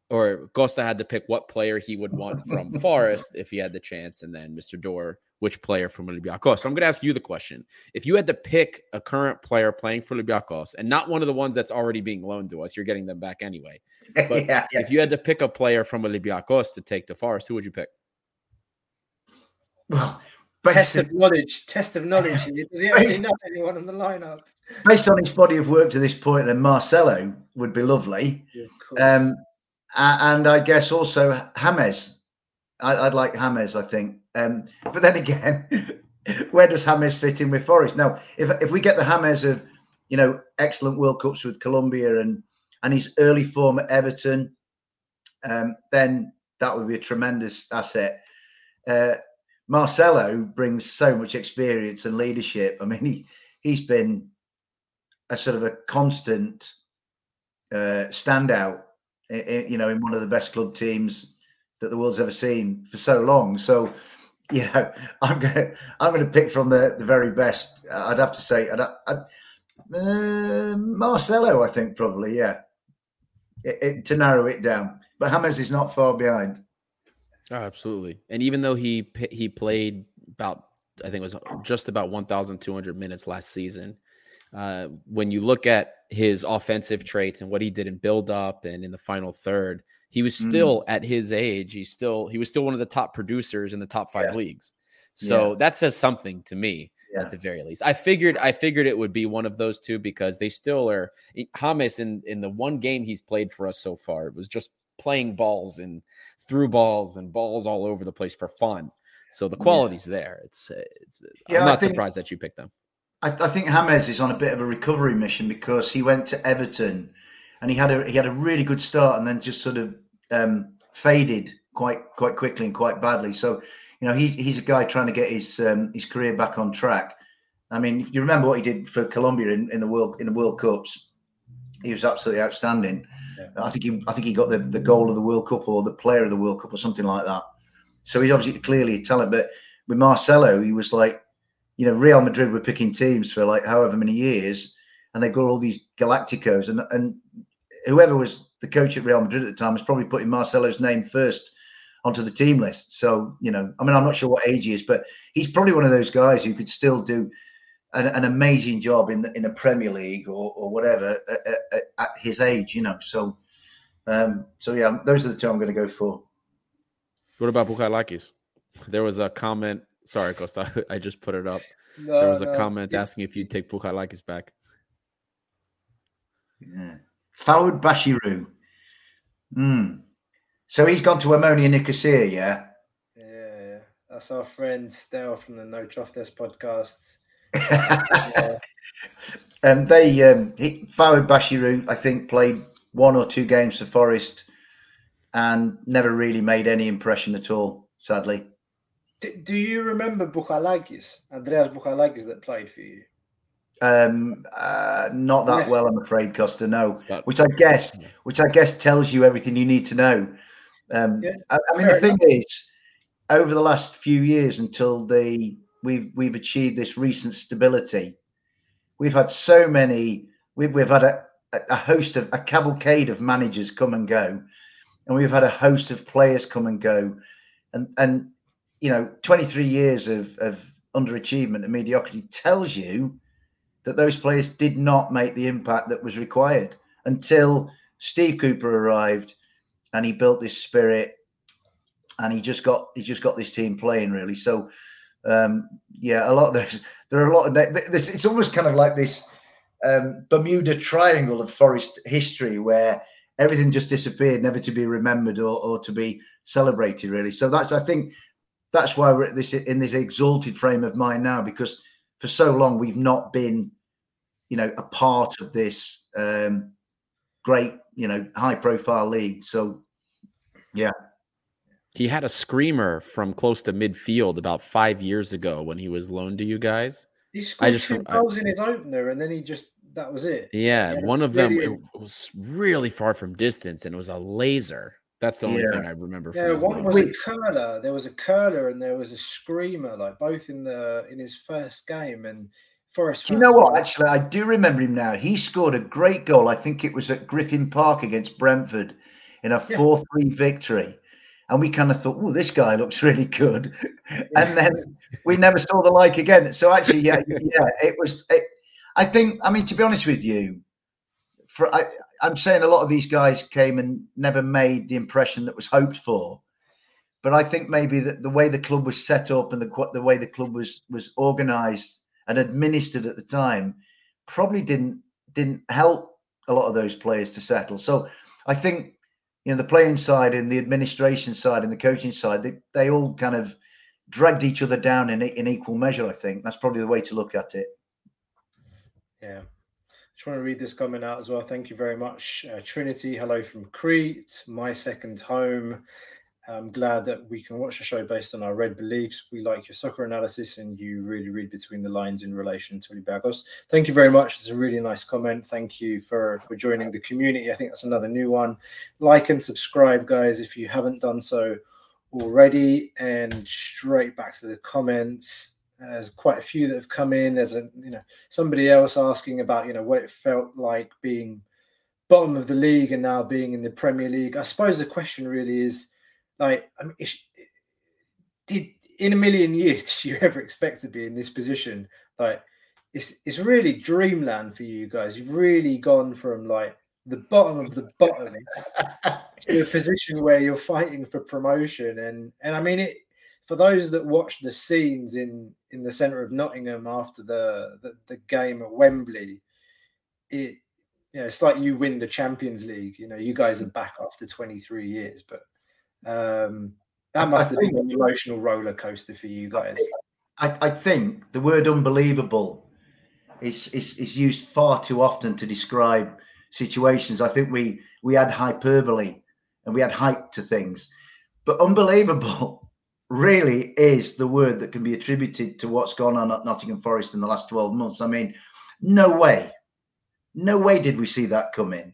Speaker 8: or Costa had to pick what player he would want from Forest if he had the chance, and then Mr. Dore which player from Olympiacos. So I'm going to ask you the question: If you had to pick a current player playing for Olympiacos, and not one of the ones that's already being loaned to us, you're getting them back anyway. But yeah, yeah. if you had to pick a player from Olympiacos to take to Forest, who would you pick?
Speaker 6: Well, test of knowledge. Test of knowledge. Does he actually know anyone in the lineup?
Speaker 9: Based on his body of work to this point, then Marcelo would be lovely. Yeah, um, and I guess also James. I'd like James. I think um, but then again, where does James fit in with Forest? Now, if if we get the James of you know excellent World Cups with Colombia and and his early form at Everton, um, then that would be a tremendous asset. Uh, Marcelo brings so much experience and leadership. I mean, he he's been a sort of a constant uh, standout, you know, in one of the best club teams that the world's ever seen for so long. So you know, I'm going. I'm to pick from the the very best. I'd have to say, I'd, I'd, uh, Marcelo. I think probably, yeah. It, it, to narrow it down, but Hammers is not far behind.
Speaker 8: Oh, absolutely. And even though he he played about I think it was just about 1,200 minutes last season. Uh, when you look at his offensive traits and what he did in build up and in the final third, he was
Speaker 9: Mm.
Speaker 8: still at his age. He's still he was still one of the top producers in the top five
Speaker 9: Yeah.
Speaker 8: leagues. So
Speaker 9: Yeah.
Speaker 8: that says something to me
Speaker 9: Yeah.
Speaker 8: at the very least. I figured I figured it would be one of those two because they still are eh, Hamas in in the one game he's played for us so far. It was just playing balls and through balls and balls all over the place for fun. So the quality's there. It's, eh, it's eh,
Speaker 9: Yeah,
Speaker 8: I'm not
Speaker 9: think-
Speaker 8: surprised that you picked them.
Speaker 9: I, I think James is on a bit of a recovery mission because he went to Everton and he had a he had a really good start and then just sort of um, faded quite quite quickly and quite badly. So you know he's he's a guy trying to get his um, his career back on track. I mean, if you remember what he did for Colombia in, in the world in the World Cups, he was absolutely outstanding. I think he I think he got the, the goal of the World Cup or the player of the World Cup or something like that. So he's obviously clearly a talent. But with Marcelo, he was like, you know, Real Madrid were picking teams for like however many years, and they got all these Galacticos, and and whoever was the coach at Real Madrid at the time was probably putting Marcelo's name first onto the team list. So you know, I mean, I'm not sure what age he is, but he's probably one of those guys who could still do an, an amazing job in the, in a Premier League or, or whatever at, at, at his age. You know, so um, so yeah, those are the two I'm going to go for.
Speaker 8: What about Bouchalakis? There was a comment. Sorry, Costa. I just put it up.
Speaker 6: No,
Speaker 8: there was a
Speaker 6: no.
Speaker 8: comment
Speaker 6: Yeah.
Speaker 8: asking if you'd take Bouchalakis back.
Speaker 9: Yeah. Fouad Bachirou. Hmm. So he's gone to Omonia Nicosia, yeah?
Speaker 6: Yeah, yeah. That's our friend Stell from the No Choftes podcasts.
Speaker 9: And they um, he, Fouad Bachirou, I think, played one or two games for Forest and never really made any impression at all, sadly.
Speaker 6: D- do you remember Bouchalakis, Andreas Bouchalakis that played for you?
Speaker 9: Um, uh, not that
Speaker 6: Left-
Speaker 9: well, I'm afraid, Costa. No, which I guess, which I guess tells you everything you need to know. Um,
Speaker 6: Yeah,
Speaker 9: I, I mean, the
Speaker 6: fair
Speaker 9: thing is, over the last few years, until the we've we've achieved this recent stability, we've had so many. We've we've had a, a host of a cavalcade of managers come and go, and we've had a host of players come and go, and and you know, 23 years of of underachievement and mediocrity tells you that those players did not make the impact that was required until Steve Cooper arrived and he built this spirit and he just got he just got this team playing really. So um yeah a lot of those there are a lot of this it's almost kind of like this um bermuda triangle of forest history where everything just disappeared never to be remembered or, or to be celebrated really. So that's i think that's why we're at this in this exalted frame of mind now because for so long we've not been you know a part of this um great you know high profile league so yeah
Speaker 8: He had a screamer from close to midfield about five years ago when he was loaned to you guys.
Speaker 6: He scored
Speaker 8: just-
Speaker 6: two
Speaker 8: I-
Speaker 6: goals in his opener, and then he just that was it.
Speaker 8: Yeah,
Speaker 6: Yeah,
Speaker 8: one of them it was really far from distance, and it was a laser. That's the only
Speaker 9: Yeah.
Speaker 8: thing I remember.
Speaker 6: Yeah,
Speaker 8: from
Speaker 6: one was a curler. There was a curler, and there was a screamer, like both in the in his first game. And Forest.
Speaker 9: Do you know what? Actually, I do remember him now. He scored a great goal. I think it was at Griffin Park against Brentford in a
Speaker 6: Yeah.
Speaker 9: 4 3 victory. And we kind of thought, oh, this guy looks really good. And then we never saw the like again. So actually, yeah, yeah, it was. It, I think, I mean, to be honest with you, for I, I'm saying a lot of these guys came and never made the impression that was hoped for. But I think maybe that the way the club was set up and the the way the club was was organised and administered at the time probably didn't didn't help a lot of those players to settle. So I think you know the playing side and the administration side and the coaching side they, they all kind of dragged each other down in in equal measure. I think that's probably the way to look at it.
Speaker 6: Yeah. Just want to read this comment out as well. Thank you very much, uh, Trinity. Hello from Crete, my second home. I'm glad that we can watch the show based on our red beliefs. We like your soccer analysis and you really read between the lines in relation to Olympiacos. Thank you very much. It's a really nice comment. Thank you for, for joining the community. I think that's another new one. Like and subscribe, guys, if you haven't done so already. And straight back to the comments. There's quite a few that have come in. There's a you know somebody else asking about you know what it felt like being bottom of the league and now being in the Premier League. I suppose the question really is like, I mean, did in a million years did you ever expect to be in this position? Like it's it's really dreamland for you guys. You've really gone from like the bottom of the bottom to a position where you're fighting for promotion and and I mean it for those that watch the scenes in in the center of Nottingham after the the, the game at Wembley it you know, it's like you win the Champions League. You know, you guys are mm. back after 23 years, but um, that must have been an emotional roller coaster for you guys.
Speaker 9: I, I think the word unbelievable is, is is used far too often to describe situations. I think we we had hyperbole and we had hype to things, but unbelievable really is the word that can be attributed to what's gone on at Nottingham Forest in the last 12 months. I mean, no way no way did we see that coming.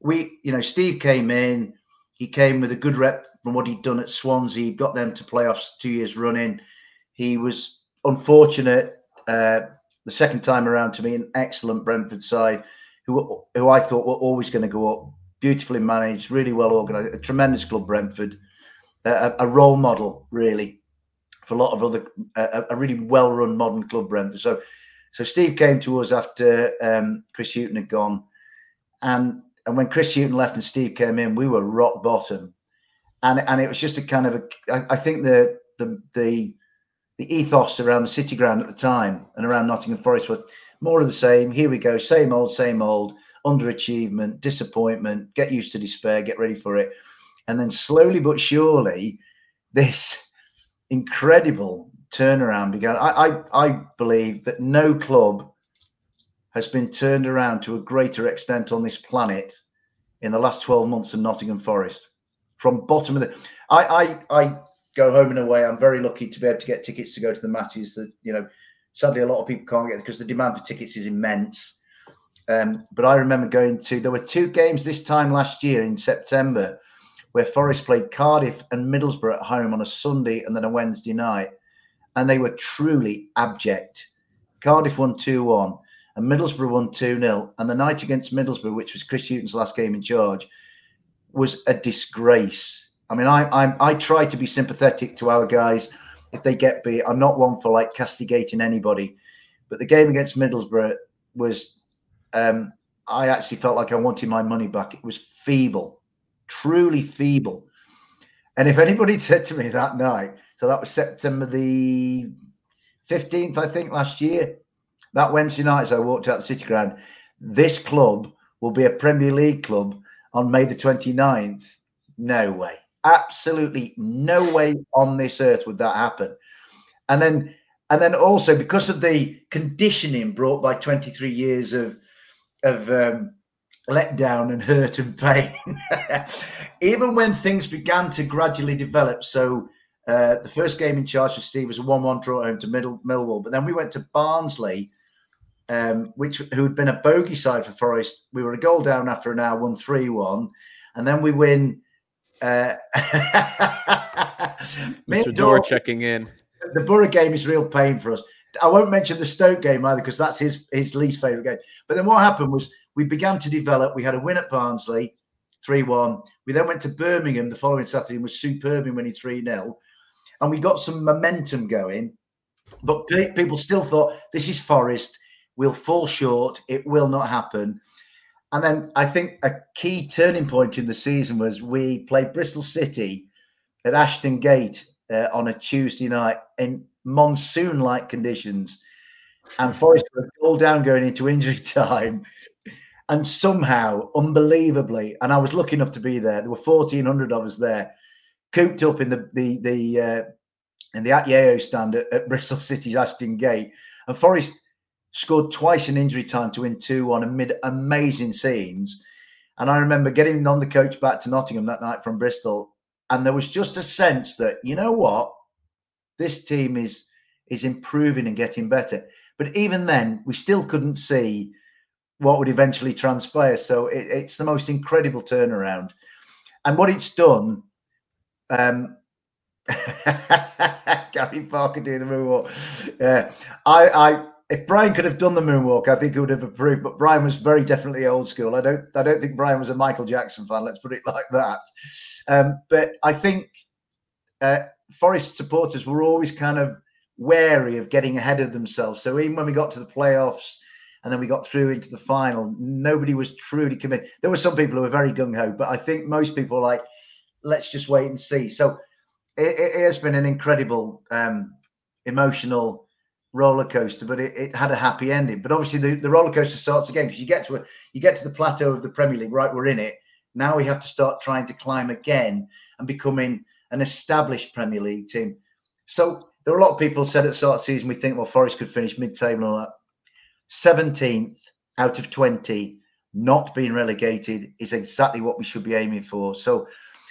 Speaker 9: We, you know, Steve came in. He came with a good rep from what he'd done at Swansea. He got them to playoffs two years running. He was unfortunate uh, the second time around to me, an excellent Brentford side, who who I thought were always going to go up. Beautifully managed, really well organised, a tremendous club, Brentford, a, a role model really for a lot of other, a, a really well-run modern club, Brentford. So so Steve came to us after um, Chris Hughton had gone, and and when Chris Hughton left and Steve came in, we were rock bottom, and and it was just a kind of a. I, I think the the the the ethos around the City Ground at the time and around Nottingham Forest was more of the same. Here we go, same old, same old, underachievement, disappointment. Get used to despair, get ready for it, and then slowly but surely, this incredible turnaround began. I, I, I believe that no club has been turned around to a greater extent on this planet in the last 12 months than Nottingham Forest. From bottom of the I, I I go home and away. I'm very lucky to be able to get tickets to go to the matches that, you know, sadly a lot of people can't get because the demand for tickets is immense. Um, but I remember going to there were two games this time last year in September where Forest played Cardiff and Middlesbrough at home on a Sunday and then a Wednesday night and they were truly abject. Cardiff won 2 1 and Middlesbrough won 2 0. And the night against Middlesbrough, which was Chris Hughton's last game in charge, was a disgrace. I mean, I, I, I try to be sympathetic to our guys if they get beat. I'm not one for like castigating anybody, but the game against Middlesbrough was, um, I actually felt like I wanted my money back. It was feeble, truly feeble. And if anybody said to me that night, so that was September the 15th, I think, last year. That Wednesday night, as I walked out the City Ground, this club will be a Premier League club on May the 29th. No way. Absolutely no way on this earth would that happen. And then and then also because of the conditioning brought by 23 years of of um, letdown and hurt and pain, even when things began to gradually develop, so uh, the first game in charge for Steve was a 1 1 draw home to Middle, Millwall. But then we went to Barnsley, um, which who had been a bogey side for Forest. We were a goal down after an hour, won 3 1. And then we win. Uh,
Speaker 8: Mr. Dore checking in.
Speaker 9: The Borough game is real pain for us. I won't mention the Stoke game either because that's his his least favourite game. But then what happened was we began to develop. We had a win at Barnsley, 3 1. We then went to Birmingham the following Saturday and was superb in winning 3 0 and we got some momentum going. But people still thought this is Forest. We'll fall short. It will not happen. And then I think a key turning point in the season was we played Bristol City at Ashton Gate uh, on a Tuesday night in monsoon-like conditions, and Forest were all down going into injury time. And somehow, unbelievably, and I was lucky enough to be there. There were fourteen hundred of us there cooped up in the the the uh, in the Atyeo stand at, at Bristol City's Ashton Gate, and Forest scored twice in injury time to win 2 1 amid amazing scenes. And I remember getting on the coach back to Nottingham that night from Bristol, and there was just a sense that you know what, this team is is improving and getting better. But even then, we still couldn't see what would eventually transpire. So it, it's the most incredible turnaround, and what it's done um, Gary Parker doing the. Yeah, I, I, if Brian could have done the moonwalk, I think he would have approved. But Brian was very definitely old school. I don't, I don't think Brian was a Michael Jackson fan. Let's put it like that. Um, but I think uh, Forest supporters were always kind of wary of getting ahead of themselves. So even when we got to the playoffs and then we got through into the final, nobody was truly committed. There were some people who were very gung ho, but I think most people were like, let's just wait and see. So it, it has been an incredible um, emotional roller coaster, but it, it, had a happy ending. But obviously, the, the roller coaster starts again because you get to a, you get to the plateau of the Premier League. Right, we're in it now. We have to start trying to climb again and becoming an established Premier League team. So there are a lot of people said at the start of the season we think well Forest could finish mid-table and all that. Seventeenth out of twenty, not being relegated is exactly what we should be aiming for. So,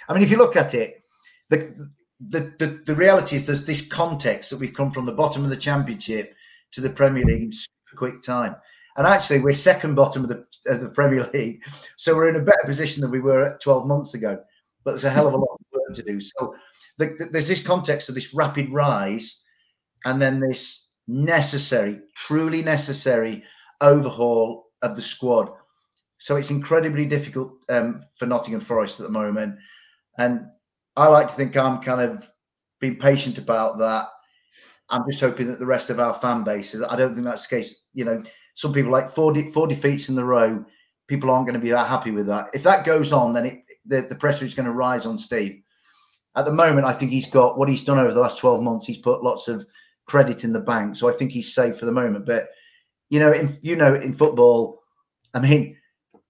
Speaker 9: I mean, if you look at it, the the, the, the reality is there's this context that we've come from the bottom of the championship to the Premier League in super quick time. And actually, we're second bottom of the, of the Premier League. So we're in a better position than we were 12 months ago. But there's a hell of a lot of work to do. So the, the, there's this context of this rapid rise and then this necessary, truly necessary overhaul of the squad. So it's incredibly difficult um, for Nottingham Forest at the moment. And I like to think I'm kind of being patient about that. I'm just hoping that the rest of our fan base, I don't think that's the case. You know, some people like four, de- four defeats in the row, people aren't going to be that happy with that. If that goes on, then it, the, the pressure is going to rise on Steve. At the moment, I think he's got what he's done over the last 12 months. He's put lots of credit in the bank. So I think he's safe for the moment. But, you know, in, you know, in football, I mean,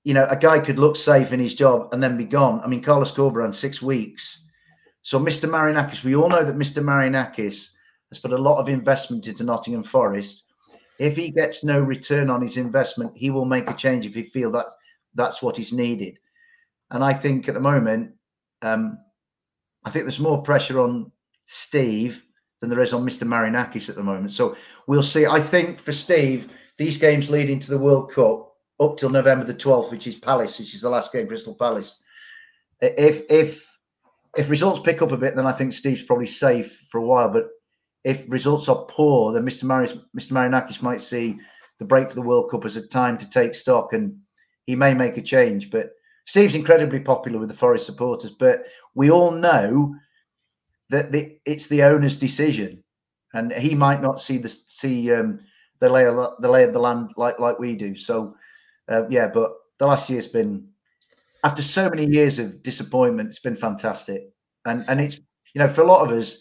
Speaker 9: you know, a guy could look safe in his job and then be gone. I mean, Carlos Corberán, six weeks so, Mr. Marinakis, we all know that Mr. Marinakis has put a lot of investment into Nottingham Forest. If he gets no return on his investment, he will make a change if he feel that that's what is needed. And I think at the moment, um, I think there's more pressure on Steve than there is on Mr. Marinakis at the moment. So we'll see. I think for Steve, these games leading to the World Cup up till November the 12th, which is Palace, which is the last game, Crystal Palace. If if if results pick up a bit, then I think Steve's probably safe for a while. But if results are poor, then Mr. Maris, Mr. Marinakis might see the break for the World Cup as a time to take stock, and he may make a change. But Steve's incredibly popular with the Forest supporters, but we all know that the, it's the owner's decision, and he might not see the see um, the lay of the lay of the land like like we do. So uh, yeah, but the last year's been after so many years of disappointment, it's been fantastic. And and it's you know for a lot of us,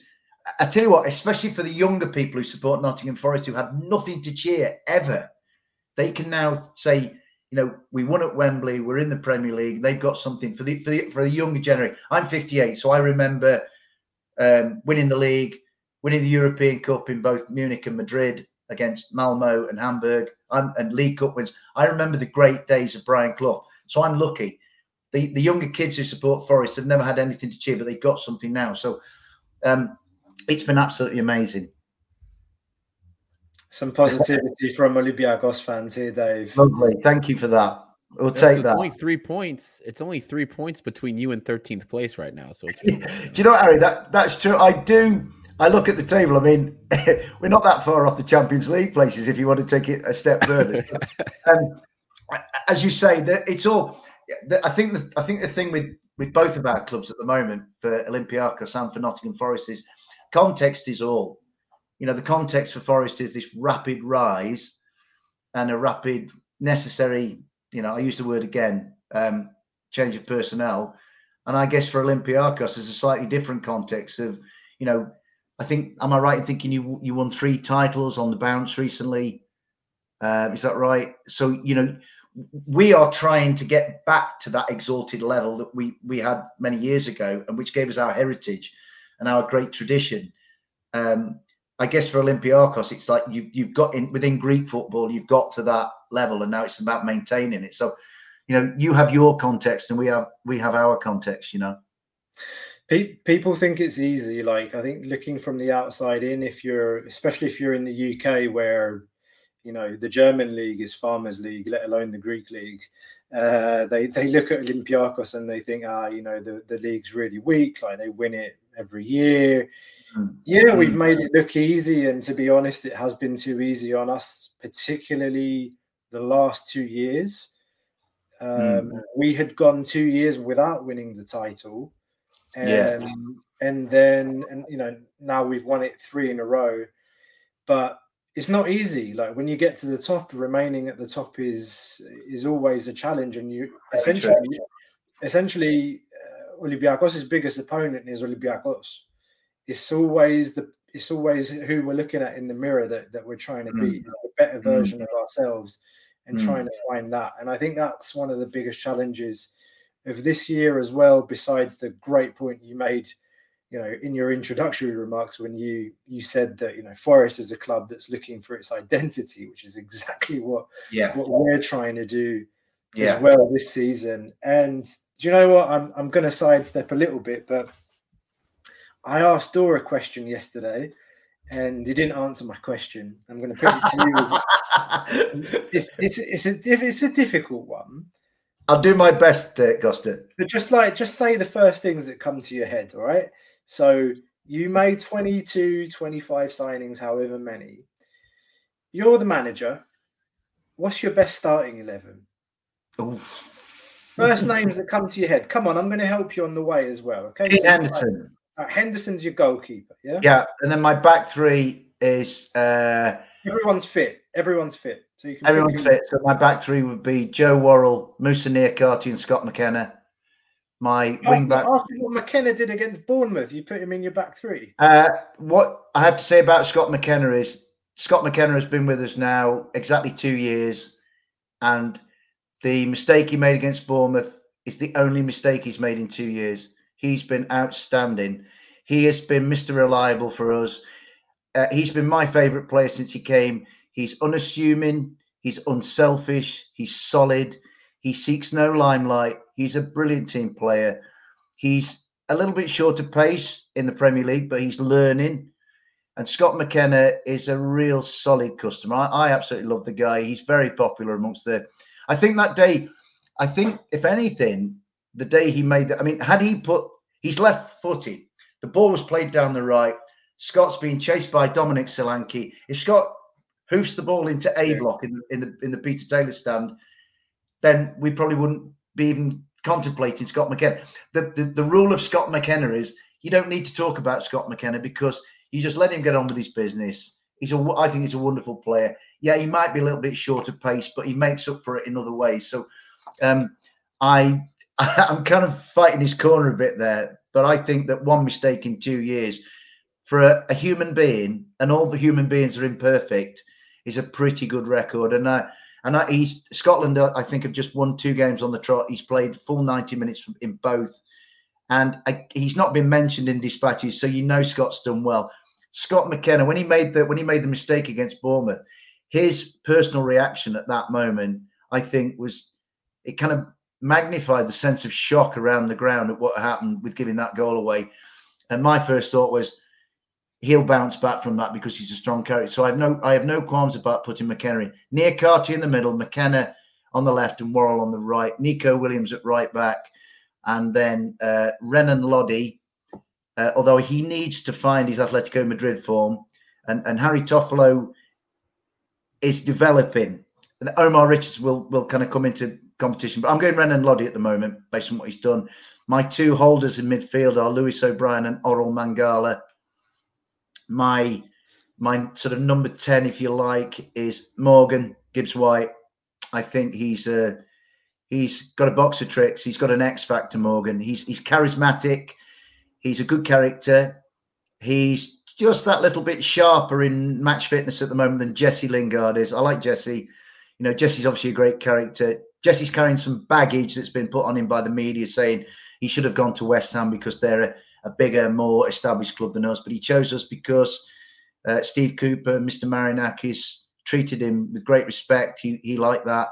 Speaker 9: I tell you what, especially for the younger people who support Nottingham Forest who had nothing to cheer ever, they can now say, you know, we won at Wembley, we're in the Premier League. They've got something for the for the for the younger generation. I'm 58, so I remember um, winning the league, winning the European Cup in both Munich and Madrid against Malmo and Hamburg, and, and League Cup wins. I remember the great days of Brian Clough. So I'm lucky the, the younger kids who support Forest have never had anything to cheer, but they've got something now. So um, it's been absolutely amazing.
Speaker 6: Some positivity from Olympiacos fans here, Dave.
Speaker 9: Lovely. Thank you for that. We'll yes, take that.
Speaker 8: Only three points. It's only three points between you and 13th place right now. So, do
Speaker 9: you know, Harry? That that's true. I do. I look at the table. I mean, we're not that far off the Champions League places. If you want to take it a step further, um, as you say, that it's all I think the, I think the thing with with both of our clubs at the moment for Olympiacos and for Nottingham Forest is context is all. You know, the context for Forest is this rapid rise and a rapid necessary. You know, I use the word again, um, change of personnel, and I guess for Olympiacos, there's a slightly different context of, you know, I think am I right in thinking you you won three titles on the bounce recently? Uh, is that right? So you know we are trying to get back to that exalted level that we we had many years ago, and which gave us our heritage and our great tradition. Um, I guess for Olympiacos, it's like you you've got in within Greek football, you've got to that level, and now it's about maintaining it. So, you know, you have your context, and we have we have our context. You know,
Speaker 6: people think it's easy. Like I think looking from the outside in, if you're especially if you're in the UK where you know the German league is farmers league, let alone the Greek league. Uh, they they look at Olympiacos and they think, ah, you know, the, the league's really weak. Like they win it every year. Mm. Yeah, we've made it look easy, and to be honest, it has been too easy on us, particularly the last two years. Um, mm. We had gone two years without winning the title. Um, yeah. and then and you know now we've won it three in a row, but it's not easy. Like when you get to the top, remaining at the top is is always a challenge, and you essentially essentially uh, Olympiacos' biggest opponent is Olympiacos. It's always the it's always who we're looking at in the mirror that, that we're trying to beat,
Speaker 9: Mm.
Speaker 6: a better
Speaker 9: Mm.
Speaker 6: version of ourselves, and
Speaker 9: Mm.
Speaker 6: trying to find that. And I think that's one of the biggest challenges of this year as well. Besides the great point you made, you know, in your introductory remarks when you you said that you know Forest is a club that's looking for its identity, which is exactly what
Speaker 9: Yeah.
Speaker 6: what we're trying to do
Speaker 9: Yeah.
Speaker 6: as well this season. And do you know what? I'm I'm going to sidestep a little bit, but I asked Dora a question yesterday, and he didn't answer my question. I'm going to put it to you. it's it's it's a diff- it's a difficult one,
Speaker 9: I'll do my best, uh, Gusta.
Speaker 6: but just like just say the first things that come to your head. All right. So you made 22, 25 signings, however many. You're the manager. What's your best starting eleven? First names that come to your head. Come on, I'm going to help you on the way as well. Okay.
Speaker 9: Pete
Speaker 6: So,
Speaker 9: Henderson.
Speaker 6: uh, Henderson's your goalkeeper. Yeah.
Speaker 9: Yeah, and then my back three is uh,
Speaker 6: Everyone's fit. Everyone's fit. So you can
Speaker 9: everyone's fit. So my back three would be Joe Worrall, Moussa Niakhaté, and Scott McKenna. My wing
Speaker 6: After,
Speaker 9: back.
Speaker 6: after what McKenna did against Bournemouth, you put him in your back three.
Speaker 9: Uh, what I have to say about Scott McKenna is Scott McKenna has been with us now exactly two years, and the mistake he made against Bournemouth is the only mistake he's made in two years. He's been outstanding. He has been Mr. Reliable for us. Uh, he's been my favourite player since he came. He's unassuming. He's unselfish. He's solid. He seeks no limelight. He's a brilliant team player. He's a little bit short of pace in the Premier League, but he's learning. And Scott McKenna is a real solid customer. I, I absolutely love the guy. He's very popular amongst the. I think that day, I think if anything, the day he made that. I mean, had he put, he's left footed. The ball was played down the right. Scott's being chased by Dominic Solanke. If Scott hoofs the ball into A block in, in the in the Peter Taylor stand, then we probably wouldn't be even contemplating Scott McKenna. The, the the rule of Scott McKenna is you don't need to talk about Scott McKenna because you just let him get on with his business. He's a I think he's a wonderful player. Yeah, he might be a little bit short of pace, but he makes up for it in other ways. So um, I I'm kind of fighting his corner a bit there, but I think that one mistake in two years for a, a human being, and all the human beings are imperfect, is a pretty good record. And I and he's Scotland. uh, I think have just won two games on the trot. He's played full ninety minutes in both, and I, he's not been mentioned in dispatches, so you know Scott's done well. Scott McKenna, when he made the when he made the mistake against Bournemouth, his personal reaction at that moment, I think, was it kind of magnified the sense of shock around the ground at what happened with giving that goal away. And my first thought was he'll bounce back from that because he's a strong character. So I have no I have no qualms about putting McKenna. Niakhaté in the middle, McKenna on the left and Worrall on the right, Nico Williams at right back, and then uh, Renan Lodi. uh, although he needs to find his Atletico Madrid form, and, and Harry Toffolo is developing. Omar Richards will will kind of come into competition, but I'm going Renan Lodi at the moment based on what he's done. My two holders in midfield are Lewis O'Brien and Orel Mangala. My my sort of number 10, if you like, is Morgan Gibbs White. I think he's uh, he's got a box of tricks. He's got an X factor, Morgan. He's he's charismatic. He's a good character. He's just that little bit sharper in match fitness at the moment than Jesse Lingard is. I like Jesse. You know, Jesse's obviously a great character. Jesse's carrying some baggage that's been put on him by the media saying he should have gone to West Ham because they're a, a bigger, more established club than us. But he chose us because uh, Steve Cooper, Mr. Marinakis, treated him with great respect. He, he liked that.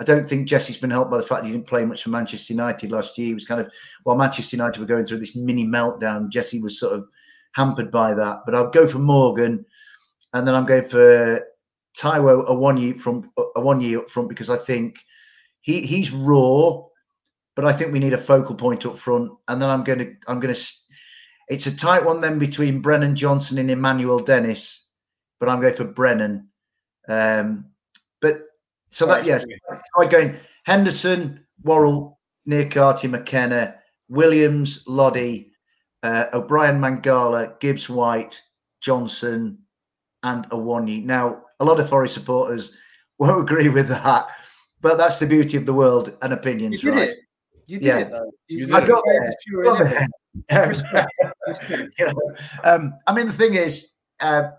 Speaker 9: I don't think Jesse's been helped by the fact he didn't play much for Manchester United last year. He was kind of, while Manchester United were going through this mini meltdown, Jesse was sort of hampered by that. But I'll go for Morgan, and then I'm going for Taiwo a one year from a one year up front because I think he he's raw, but I think we need a focal point up front. And then I'm going to I'm going to it's a tight one then between Brennan Johnson and Emmanuel Dennis, but I'm going for Brennan. Um, but so that yes, so I'm going Henderson, Worrall, Niakhaté, McKenna, Williams, Lodi, uh, O'Brien, Mangala, Gibbs, White, Johnson, and Awoniyi. Now, a lot of Forest supporters won't agree with that, but that's the beauty of the world and
Speaker 6: You
Speaker 9: opinions,
Speaker 6: did
Speaker 9: right?
Speaker 6: it. You did
Speaker 9: Yeah.
Speaker 6: it though.
Speaker 8: You
Speaker 9: I got
Speaker 8: it.
Speaker 9: there.
Speaker 6: You were
Speaker 9: Got there. Um,
Speaker 6: Respect.
Speaker 9: You know, um, I mean, the thing is, uh,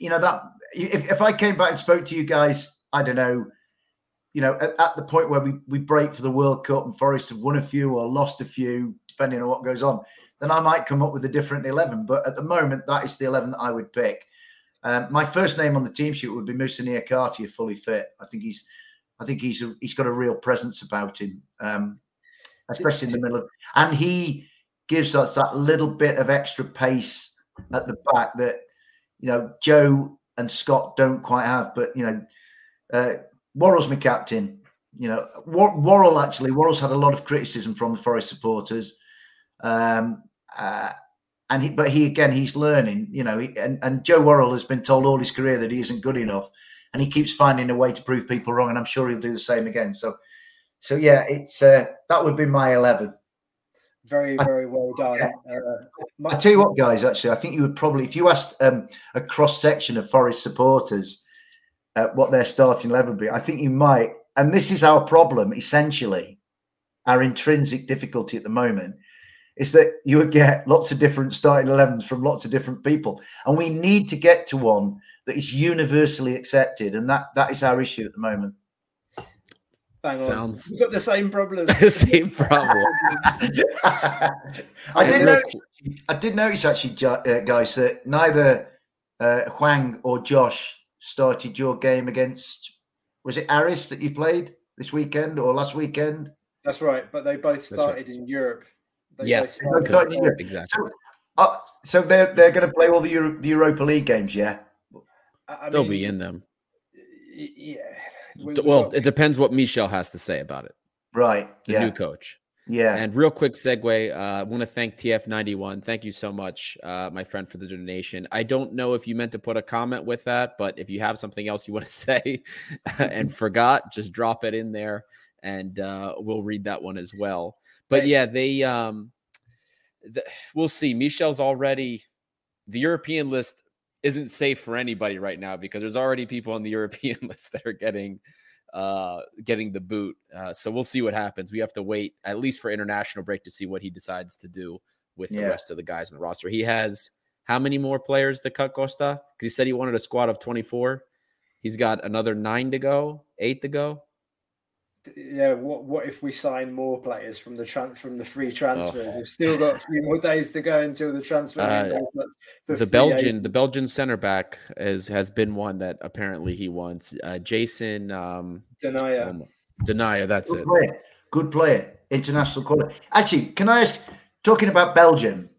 Speaker 9: you know, that if, if I came back and spoke to you guys, I don't know, you know, at, at the point where we, we break for the World Cup and Forest have won a few or lost a few, depending on what goes on, then I might come up with a different 11. But at the moment, that is the 11 that I would pick. Um, my first name on the team sheet would be Moussa Niakhaté, fully fit. I think he's, I think he's a, he's got a real presence about him, um, especially in the middle of, and he gives us that little bit of extra pace at the back that you know Joe and Scott don't quite have. But you know, uh, Worrall's my captain. You know, War- Worrall actually Worrall's had a lot of criticism from the Forest supporters, um, uh, and he, but he again he's learning. You know, he, and and Joe Worrall has been told all his career that he isn't good enough, and he keeps finding a way to prove people wrong. And I'm sure he'll do the same again. So, so yeah, it's uh, that would be my eleven.
Speaker 6: Very, very well done. Uh,
Speaker 9: I tell you what, guys. Actually, I think you would probably, if you asked um, a cross section of Forest supporters uh, what their starting eleven would be, I think you might. And this is our problem, essentially, our intrinsic difficulty at the moment, is that you would get lots of different starting 11s from lots of different people, and we need to get to one that is universally accepted, and that that is our issue at the moment.
Speaker 6: Bang on.
Speaker 8: Sounds-
Speaker 6: We've got the same problem.
Speaker 8: Same problem.
Speaker 9: I
Speaker 8: And
Speaker 9: did
Speaker 8: real
Speaker 9: notice. I did notice actually, uh, guys, that neither uh, Hwang or Josh started your game against. Was it Aris that you played this weekend or last weekend?
Speaker 6: That's right. But they both
Speaker 8: right.
Speaker 6: started in Europe. They
Speaker 8: Yes,
Speaker 6: started
Speaker 9: because-
Speaker 6: in
Speaker 9: in
Speaker 6: Europe.
Speaker 8: exactly.
Speaker 9: So, uh, so they're they're going to play all the, Euro- the Europa League games, yeah.
Speaker 6: I- I
Speaker 8: They'll be in them.
Speaker 6: Yeah. We-
Speaker 8: D- Well,
Speaker 6: got-
Speaker 8: it depends what Michel has to say about it,
Speaker 9: Right.
Speaker 8: the
Speaker 9: yeah.
Speaker 8: new coach.
Speaker 9: yeah.
Speaker 8: And real quick segue, uh, I want to thank TF91. Thank you so much, uh, my friend, for the donation. I don't know if you meant to put a comment with that, but if you have something else you want to say and forgot, just drop it in there and uh, we'll read that one as well. But
Speaker 6: Right.
Speaker 8: yeah, they, um, the, we'll see. Michel's already, the European list isn't safe for anybody right now because there's already people on the European list that are getting uh getting the boot uh so we'll see what happens. We have to wait at least for international break to see what he decides to do with the rest of the guys in the roster. He has how many more players to cut costa? Because he said he wanted a squad of 24 he's got another nine to go eight to go
Speaker 6: yeah. What what if we sign more players from the tran- from the free transfers? We've still got a few more days to go until the transfer.
Speaker 8: Uh,
Speaker 6: window,
Speaker 8: the belgian
Speaker 6: agents-
Speaker 8: the belgian center back is has been one that apparently he wants uh jason um
Speaker 6: Denayer.
Speaker 8: um, Denayer, that's
Speaker 9: Good
Speaker 8: it
Speaker 9: player. Good player. International quality. Actually, can I ask, talking about Belgium,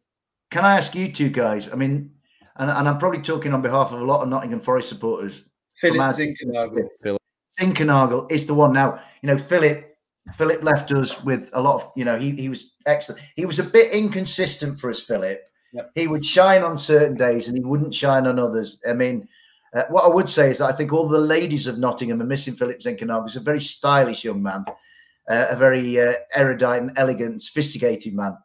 Speaker 9: can I ask you two guys? I mean, and, and I'm probably talking on behalf of a lot of Nottingham Forest supporters.
Speaker 6: Philip
Speaker 9: Mad- Zinckernagel. Is the one. Now, you know, Philip Philip left us with a lot of, you know, he, he was excellent. He was a bit inconsistent for us, Philip.
Speaker 6: Yep.
Speaker 9: He would shine on certain days and he wouldn't shine on others. I mean, uh, what I would say is that I think all the ladies of Nottingham are missing Philip Zinckernagel. He's a very stylish young man, uh, a very uh, erudite and elegant, sophisticated man.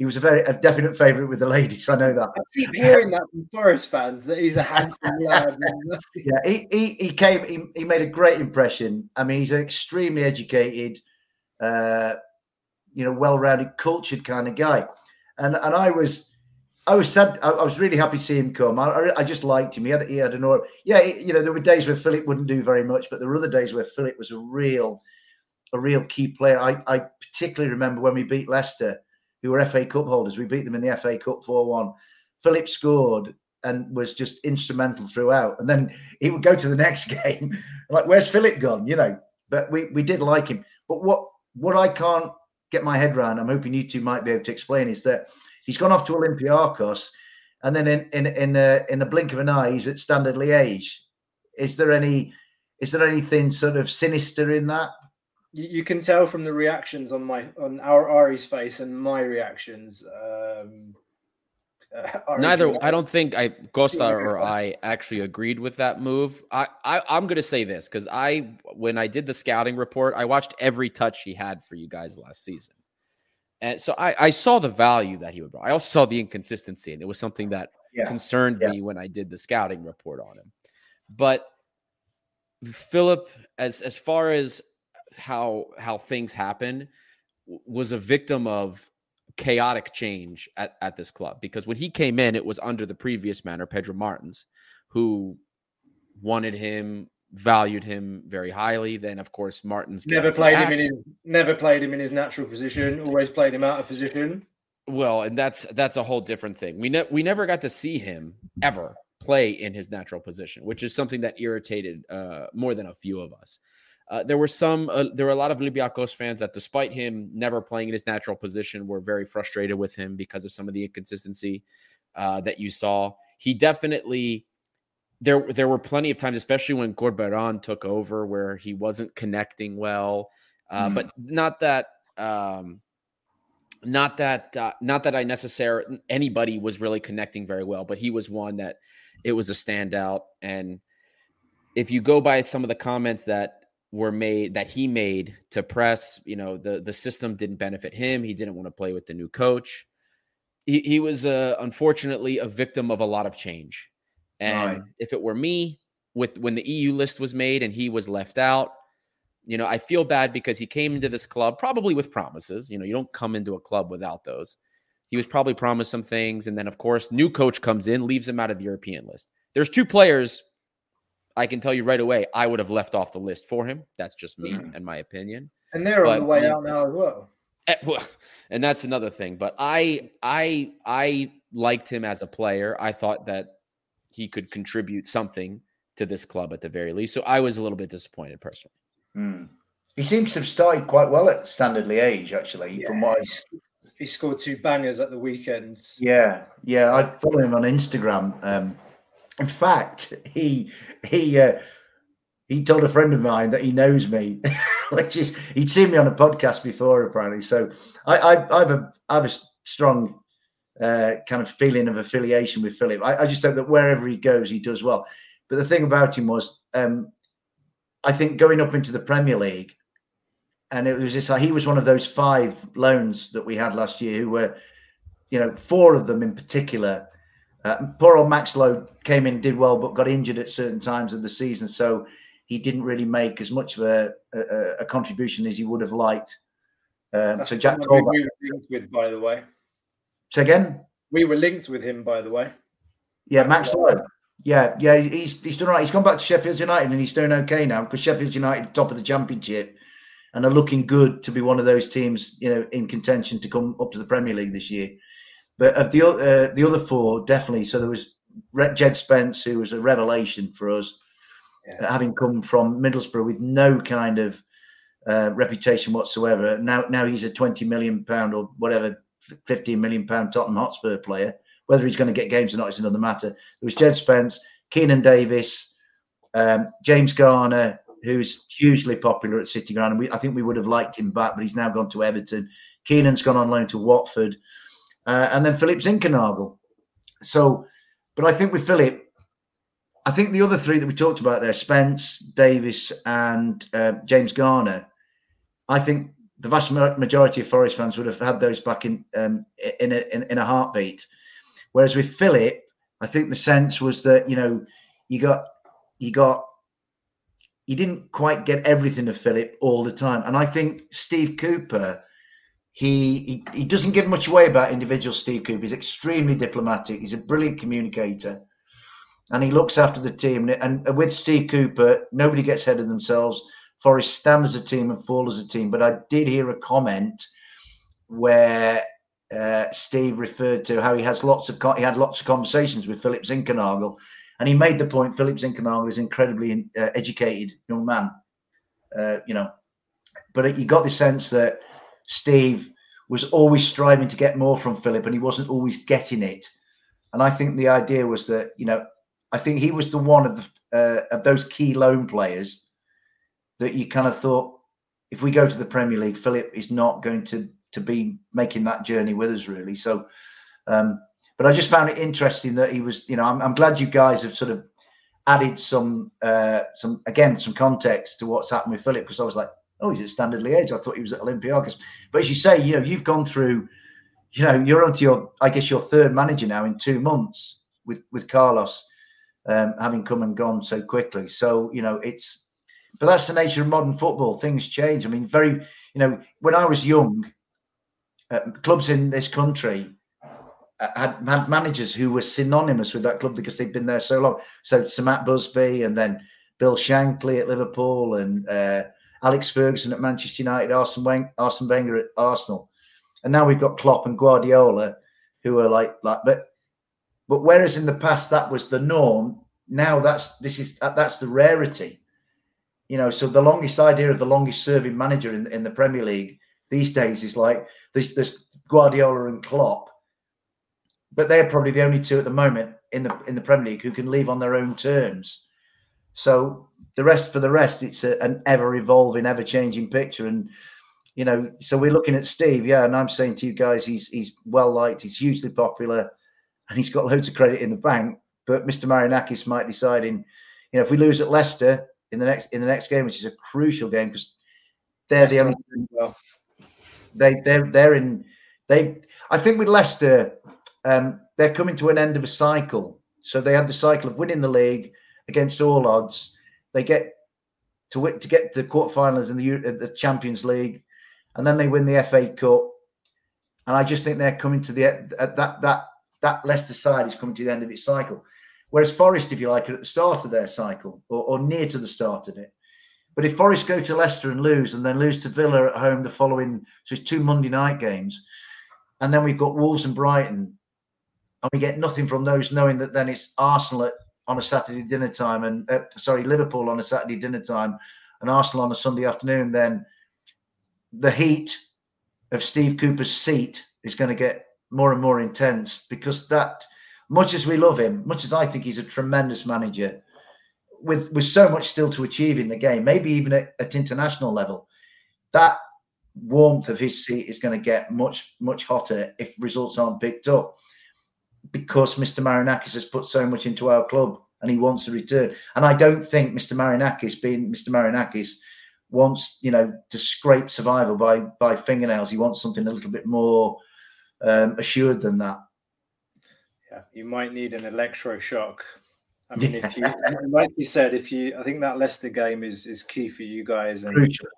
Speaker 9: He was a very a definite favourite with the ladies. I know that.
Speaker 6: I keep hearing that from Forest fans that he's a handsome lad.
Speaker 9: yeah, he, he, he came, he, he made a great impression. I mean, he's an extremely educated, uh, you know, well rounded, cultured kind of guy. And and I was, I was sad. I, I was really happy to see him come. I, I, just liked him. He had, he had an aura. Yeah, you know, there were days where Philip wouldn't do very much, but there were other days where Philip was a real, a real key player. I, I particularly remember when we beat Leicester, who were FA Cup holders. We beat them in the FA Cup 4 1. Philip scored and was just instrumental throughout. And then he would go to the next game, like, where's Philip gone? You know, but we, we did like him. But what what I can't get my head around, I'm hoping you two might be able to explain, is that he's gone off to Olympiacos, and then in in in a, in a blink of an eye, he's at Standard Liège. Is there any is there anything sort of sinister in that?
Speaker 6: You, you can tell from the reactions on my on our Ari's face and my reactions. Um, uh,
Speaker 8: Neither, I don't think I Costa or. I actually agreed with that move. I, I I'm gonna say this because I when I did the scouting report, I watched every touch he had for you guys last season. And so I, I saw the value that he would bring. I also saw the inconsistency, and it was something that
Speaker 9: Yeah.
Speaker 8: concerned
Speaker 9: Yeah.
Speaker 8: me when I did the scouting report on him. But Philip, as as far as how how things happen, was a victim of chaotic change at, at this club because when he came in, it was under the previous manner, Pedro Martins, who wanted him, valued him very highly. Then, of course, Martins
Speaker 6: Never played him in his never played him in his natural position. Always played him out of position.
Speaker 8: Well, and that's that's a whole different thing. We ne- we never got to see him ever play in his natural position, which is something that irritated uh, more than a few of us. Uh, there were some, uh, there were a lot of Olympiacos fans that, despite him never playing in his natural position, were very frustrated with him because of some of the inconsistency uh, that you saw. He definitely there there were plenty of times, especially when Corberán took over, where he wasn't connecting well. Uh,
Speaker 9: Mm.
Speaker 8: But not that. Um, not that uh, not that I necessarily anybody was really connecting very well, but he was one that it was a standout. And if you go by some of the comments that were made that he made to press, you know, the the system didn't benefit him. He didn't want to play with the new coach. He, he was uh, unfortunately a victim of a lot of change. And
Speaker 9: Right.
Speaker 8: if it were me, with when the EU list was made and he was left out, you know, I feel bad because he came into this club probably with promises. You know, you don't come into a club without those. He was probably promised some things. And then, of course, new coach comes in, leaves him out of the European list. There's two players I can tell you right away I would have left off the list for him. That's just me
Speaker 9: Mhm.
Speaker 8: and my opinion.
Speaker 6: And they're on the way out now as well.
Speaker 8: Eh, well, and that's another thing. But I, I, I liked him as a player. I thought that he could contribute something to this club at the very least. So I was a little bit disappointed personally.
Speaker 9: Hmm. He seems to have started quite well at Standard Liège, actually. From what I
Speaker 6: he scored two bangers at the weekends.
Speaker 9: Yeah, yeah. I follow him on Instagram. Um, in fact, he he uh, he told a friend of mine that he knows me, which is he'd seen me on a podcast before apparently. So I I, I have a I have a strong uh, kind of feeling of affiliation with Philip. I, I just hope that wherever he goes, he does well. But the thing about him was, um, I think going up into the Premier League, and it was just like he was one of those five loans that we had last year who were you know, four of them in particular. Uh, poor old Max Lowe came in, did well, but got injured at certain times of the season, so he didn't really make as much of a, a, a contribution as he would have liked. Um, so Jack Colback.
Speaker 6: we were linked with, by the way.
Speaker 9: So again,
Speaker 6: We were linked with him, by the way.
Speaker 9: yeah, Max Lowe. Yeah, yeah, he's he's done right. He's gone back to Sheffield United and he's doing okay now because Sheffield United top of the championship and are looking good to be one of those teams, you know, in contention to come up to the Premier League this year. But of the uh, the other four, definitely. So there was Jed Spence, who was a revelation for us, uh, having come from Middlesbrough with no kind of uh, reputation whatsoever. Now, now he's a twenty million pound or whatever, fifteen million pound Tottenham Hotspur player. Whether he's going to get games or not is another matter. There was Jed Spence, Keinan Davis, um, James Garner, who's hugely popular at City Ground. And we, I think we would have liked him back, but he's now gone to Everton. Keinan's gone on loan to Watford. Uh, and then Philip Zinckernagel. So, but I think with Philip, I think the other three that we talked about there, Spence, Davis, and uh, James Garner, I think the vast majority of Forest fans would have had those back in um, in, a, in in a heartbeat. Whereas with Philip, I think the sense was that you know you got you got you didn't quite get everything of Philip all the time, and I think Steve Cooper. He, he he doesn't give much away about individual Steve Cooper. He's extremely diplomatic. He's a brilliant communicator, and he looks after the team. And, with Steve Cooper, nobody gets ahead of themselves. Forest stand as a team and fall as a team. But I did hear a comment where uh, Steve referred to how he has lots of he had lots of conversations with Philip Zinckernagel, and he made the point Philip Zinckernagel is incredibly uh, educated young man, uh, you know, but you got the sense that Steve was always striving to get more from Philip, and he wasn't always getting it. And I think the idea was that you know, I think he was the one of the uh, of those key loan players that you kind of thought if we go to the Premier League, Philip is not going to to be making that journey with us really. So, um, but I just found it interesting that he was. You know, I'm, I'm glad you guys have sort of added some uh, some again some context to what's happened with Philip because I was like, oh, he's at Standard Liège. I thought he was at Olympiacos. But as you say, you know, you've gone through, you know, you're onto your, I guess, your third manager now in two months with with Carlos um, having come and gone so quickly. So you know, it's, but that's the nature of modern football. Things change. I mean, very, you know, when I was young, uh, clubs in this country uh, had, had managers who were synonymous with that club because they'd been there so long. So Sir Matt Busby and then Bill Shankly at Liverpool and uh, Alex Ferguson at Manchester United, Arsene Wenger, Arsene Wenger at Arsenal, and now we've got Klopp and Guardiola, who are like that. But but whereas in the past that was the norm, now that's this is that's the rarity. You know, so the longest idea of the longest serving manager in, in the Premier League these days is like there's, there's Guardiola and Klopp, but they're probably the only two at the moment in the in the Premier League who can leave on their own terms. So the rest for the rest, it's a, an ever evolving, ever changing picture. And you know, so we're looking at Steve, yeah, and I'm saying to you guys, he's he's well liked, he's hugely popular, and he's got loads of credit in the bank. But Mr. Marinakis might decide in, you know, if we lose at Leicester in the next in the next game, which is a crucial game because they're Leicester the only well. they they're they're in they I think with Leicester, um, they're coming to an end of a cycle. So they had the cycle of winning the league against all odds they get to to get to the quarterfinals in the uh, the Champions League, and then they win the FA Cup. And I just think they're coming to the at that that that Leicester side is coming to the end of its cycle. Whereas Forest, if you like, are at the start of their cycle or, or near to the start of it. But if Forest go to Leicester and lose, and then lose to Villa at home the following, so it's two Monday night games, and then we've got Wolves and Brighton, and we get nothing from those, knowing that then it's Arsenal at on a Saturday dinner time, and uh, sorry, Liverpool on a Saturday dinner time, and Arsenal on a Sunday afternoon, then the heat of Steve Cooper's seat is going to get more and more intense because that, much as we love him, much as I think he's a tremendous manager, with with so much still to achieve in the game, maybe even at, at international level, that warmth of his seat is going to get much much hotter if results aren't picked up because Mr. Marinakis has put so much into our club and he wants a return. And I don't think Mr. Marinakis, being Mr. Marinakis, wants you know to scrape survival by by fingernails. He wants something a little bit more um, assured than that.
Speaker 6: Yeah, you might need an electroshock. I mean, if you like you said, if you, I think that Leicester game is is key for you guys, and Crucial.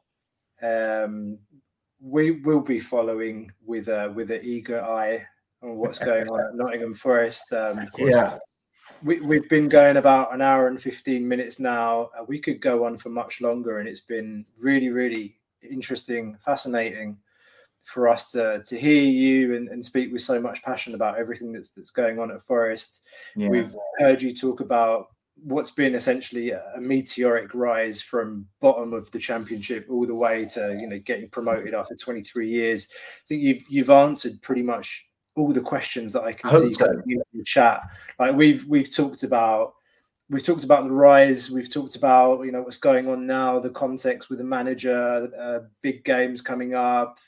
Speaker 6: um, we will be following with a with an eager eye on what's going on at Nottingham Forest. Um,
Speaker 9: yeah.
Speaker 6: We, we've been going about an hour and 15 minutes now. Uh, we could go on for much longer, and it's been really, really interesting, fascinating for us to to hear you and, and speak with so much passion about everything that's that's going on at Forest. Yeah. We've heard you talk about what's been essentially a, a, meteoric rise from bottom of the championship all the way to you know getting promoted after 23 years. I think you've you've answered pretty much all the questions that I can I see so. in the chat. Like we've we've talked about we've talked about the rise. We've talked about you know what's going on now, the context with the manager, uh, big games coming up.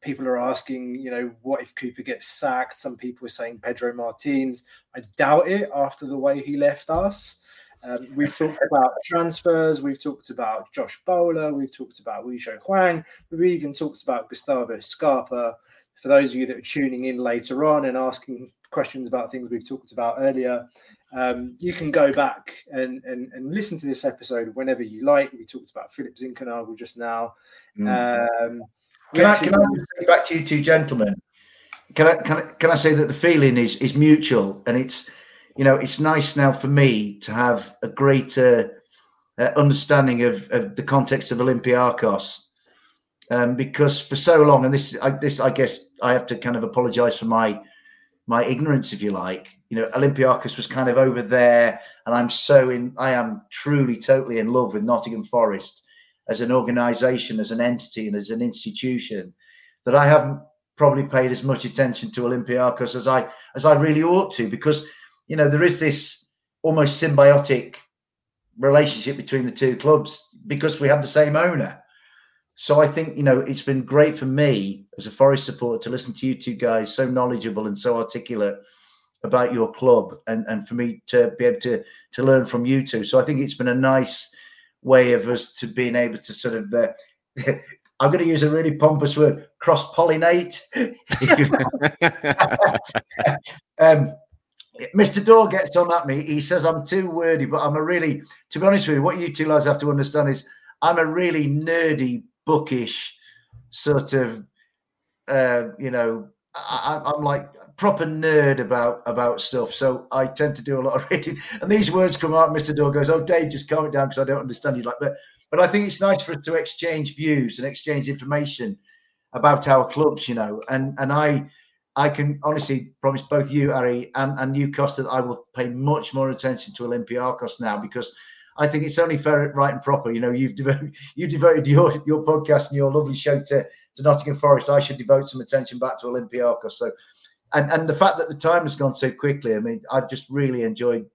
Speaker 6: People are asking, you know, what if Cooper gets sacked? Some people are saying Pedro Martins. I doubt it after the way he left us. Um, we've talked about transfers. We've talked about Josh Bowler. We've talked about Wei Hwang. We've even talked about Gustavo Scarpa for those of you that are tuning in later on and asking questions about things we've talked about earlier, um, you can go back and, and, and listen to this episode whenever you like. We talked about Philip Zinckernagel just now. Mm. Um,
Speaker 9: can, I, can I say back to you two gentlemen? Can I, can I can I say that the feeling is is mutual and it's you know it's nice now for me to have a greater uh, understanding of, of the context of Olympiacos um, because for so long, and this, I, this, I guess, I have to kind of apologise for my my ignorance, if you like. You know, Olympiacos was kind of over there, and I'm so in. I am truly, totally in love with Nottingham Forest as an organisation, as an entity, and as an institution that I haven't probably paid as much attention to Olympiacos as I as I really ought to, because you know there is this almost symbiotic relationship between the two clubs because we have the same owner so I think, you know, it's been great for me as a Forest supporter to listen to you two guys, so knowledgeable and so articulate about your club and, and for me to be able to, to learn from you two. So I think it's been a nice way of us to being able to sort of uh, I'm going to use a really pompous word, cross pollinate. um, Mr. Dore gets on at me. He says I'm too wordy, but I'm a really, to be honest with you, what you two lads have to understand is I'm a really nerdy, bookish sort of, uh, you know, I, I'm like proper nerd about about stuff. So I tend to do a lot of reading, and these words come out. Mr. Dore goes, "Oh, Dave, just calm it down because I don't understand you." Like, but but I think it's nice for us to exchange views and exchange information about our clubs, you know. And and I I can honestly promise both you, Ari, and, and you, Costa, that I will pay much more attention to Olympiacos now because I think it's only fair, right, and proper. You know, you've devoted you devoted your your podcast and your lovely show to to Nottingham Forest. I should devote some attention back to Olympiacos. So, and and the fact that the time has gone so quickly. I mean, I've just really enjoyed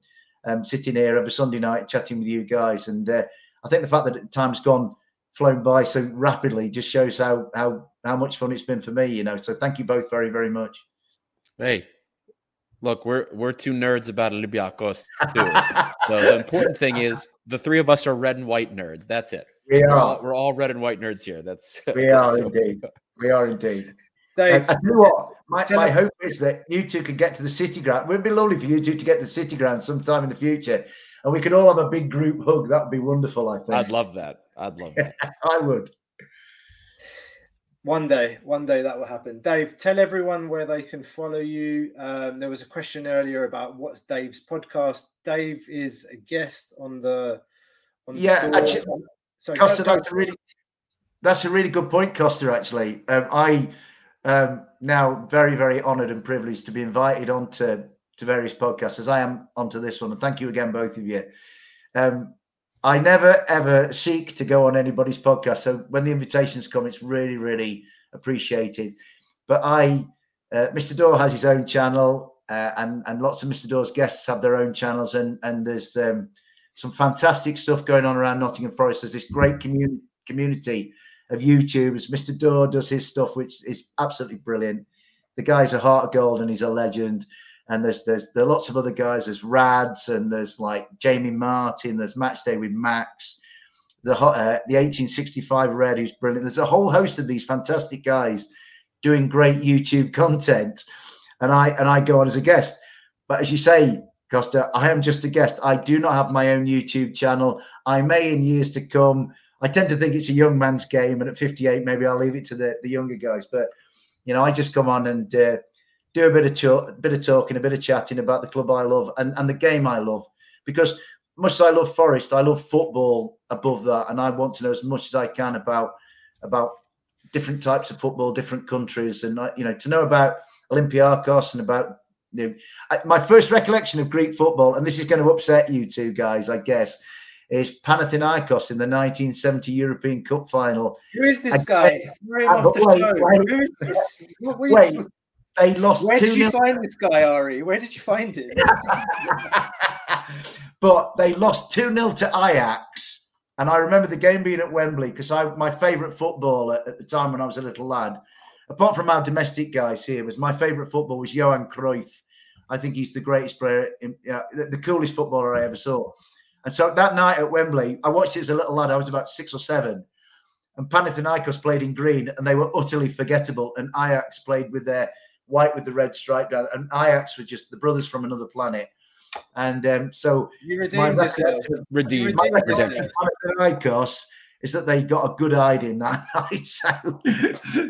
Speaker 9: um, sitting here every Sunday night chatting with you guys, and uh, I think the fact that time's gone flown by so rapidly just shows how how how much fun it's been for me. You know, so thank you both very very much.
Speaker 8: Hey, look, we're we're two nerds about Olympiacos too. so the important thing is the three of us are red and white nerds. That's it.
Speaker 9: We
Speaker 8: We're all, we're all red and white nerds here. That's
Speaker 9: We are
Speaker 8: so-
Speaker 9: indeed. We are indeed.
Speaker 6: Dave,
Speaker 9: I, I tell you what, my, my hope is that you two could get to the city ground. It would be lovely for you two to get to the city ground sometime in the future, and we could all have a big group hug. That would be wonderful. I think.
Speaker 8: I'd love that. I'd love that.
Speaker 9: I would.
Speaker 6: One day, one day that will happen. Dave, tell everyone where they can follow you. Um, there was a question earlier about what's Dave's podcast. Dave is a guest on the. On
Speaker 9: Yeah,
Speaker 6: door-
Speaker 9: actually,
Speaker 6: sorry,
Speaker 9: Costa,
Speaker 6: go- go
Speaker 9: that's a really that's a really good point, Costa. Actually, um, I um, now very very honoured and privileged to be invited onto to various podcasts as I am onto this one, and thank you again, both of you. Um, I never ever seek to go on anybody's podcast, so when the invitations come, it's really really appreciated. But I, uh, Mr. Dore has his own channel, uh, and and lots of Mr. Dore's guests have their own channels, and and there's um, some fantastic stuff going on around Nottingham Forest. There's this great community community of YouTubers. Mr. Dore does his stuff, which is absolutely brilliant. The guy's a heart of gold and he's a legend. And there's there's there are lots of other guys. There's Rads and there's like Jamie Martin. There's Match Day with Max. The uh, the 1865 Red, who's brilliant. There's a whole host of these fantastic guys doing great YouTube content, and I and I go on as a guest. But as you say, Costa, I am just a guest. I do not have my own YouTube channel. I may in years to come. I tend to think it's a young man's game, and at 58, maybe I'll leave it to the, the younger guys. But you know, I just come on and uh, do a bit of bit of talking, a bit of chatting about the club I love and, and the game I love. Because much as I love Forest, I love football above that, and I want to know as much as I can about about different types of football, different countries, and you know, to know about Olympiacos and about you know, I, my first recollection of Greek football, and this is going to upset you two guys, I guess, is Panathinaikos in the 1970 European Cup final.
Speaker 6: Who is this
Speaker 9: I-
Speaker 6: guy? Throw him off
Speaker 9: but
Speaker 6: the
Speaker 9: wait, wait.
Speaker 6: Who is this? What were you-
Speaker 9: Wait, they lost
Speaker 6: Where
Speaker 9: 2
Speaker 6: did you find this guy, Ari? Where did you find him?
Speaker 9: but they lost 2 0 to Ajax. And I remember the game being at Wembley because I my favourite football at, the time when I was a little lad, apart from our domestic guys here, was my favourite football was Johan Cruyff. I think he's the greatest player, in, yeah, the, the coolest footballer I ever saw. And so that night at Wembley, I watched it as a little lad. I was about six or seven. And Panathinaikos played in green and they were utterly forgettable. And Ajax played with their white with the red stripe down. And Ajax were just the brothers from another planet. And um, so
Speaker 6: You
Speaker 9: my
Speaker 6: redeemed yourself.
Speaker 8: Redeemed.
Speaker 9: my
Speaker 8: Redemption.
Speaker 9: Panathinaikos is that they got a good hiding that night. So,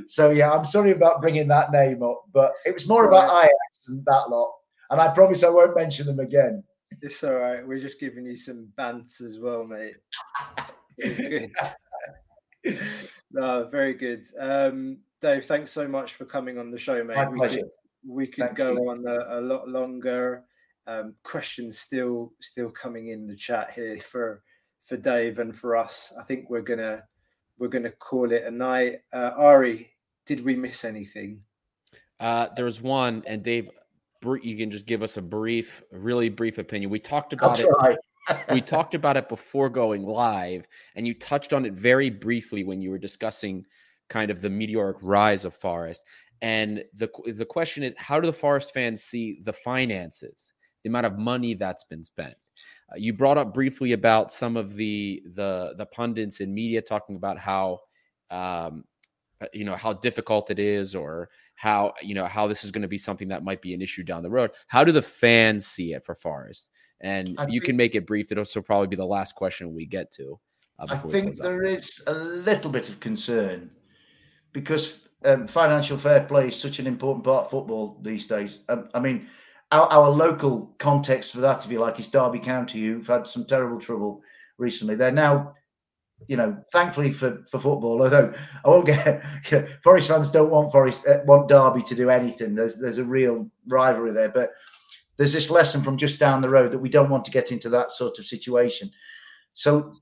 Speaker 9: so yeah, I'm sorry about bringing that name up, but it was more about Ajax and that lot. And I promise I won't mention them again.
Speaker 6: It's all right. We're just giving you some bants as well, mate. Very good. no, very good. Um, Dave, thanks so much for coming on the show, mate.
Speaker 9: My
Speaker 6: we
Speaker 9: pleasure.
Speaker 6: could, we could
Speaker 9: Thank
Speaker 6: go
Speaker 9: you.
Speaker 6: on a, a lot longer. Um, questions still still coming in the chat here for for Dave and for us. I think we're gonna we're gonna call it a night. Uh, Ari, did we miss anything?
Speaker 8: Uh, there's one, and Dave, you can just give us a brief, really brief opinion. We talked
Speaker 9: I'll
Speaker 8: about it. we talked about it before going live, and you touched on it very briefly when you were discussing kind of the meteoric rise of Forest. And the the question is, how do the Forest fans see the finances, the amount of money that's been spent? Uh, you brought up briefly about some of the the the pundits in media talking about how um, uh, you know how difficult it is or how you know how this is going to be something that might be an issue down the road how do the fans see it for forest and
Speaker 9: I
Speaker 8: you
Speaker 9: think-
Speaker 8: can make it brief it'll also probably be the last question we get to uh,
Speaker 9: I think there is a little bit of concern because um, financial fair play is such an important part of football these days. Um, I mean, our, our local context for that, if you like, is Derby County, who've had some terrible trouble recently. They're now, you know, thankfully for, for football, although I won't get you know, Forest fans don't want Forest uh, want Derby to do anything. There's there's a real rivalry there, but there's this lesson from just down the road that we don't want to get into that sort of situation. So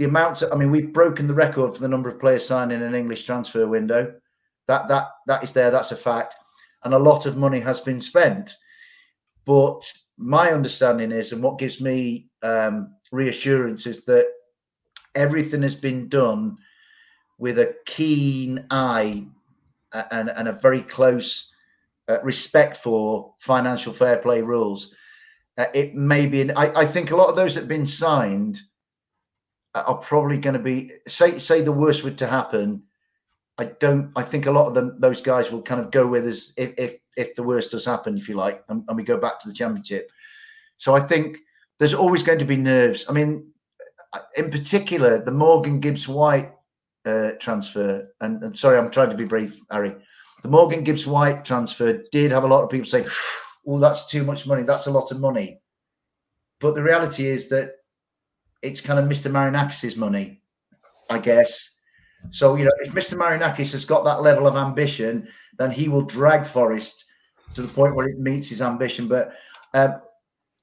Speaker 9: the amount of, I mean, we've broken the record for the number of players signed in an English transfer window. That that that is there. That's a fact, and a lot of money has been spent. But my understanding is, and what gives me um, reassurance, is that everything has been done with a keen eye and, and a very close uh, respect for financial fair play rules. Uh, it may be, I, I think a lot of those that have been signed are probably going to be say say the worst were to happen. I don't. I think a lot of them, those guys, will kind of go with us if if if the worst does happen, if you like, and, and we go back to the championship. So I think there's always going to be nerves. I mean, in particular, the Morgan Gibbs White uh, transfer, and, and sorry, I'm trying to be brief, Harry. The Morgan Gibbs White transfer did have a lot of people saying, "Oh, that's too much money. That's a lot of money." But the reality is that it's kind of Mr. Marinakis' money, I guess. So, you know, if Mr. Marinakis has got that level of ambition, then he will drag Forest to the point where it meets his ambition. But um,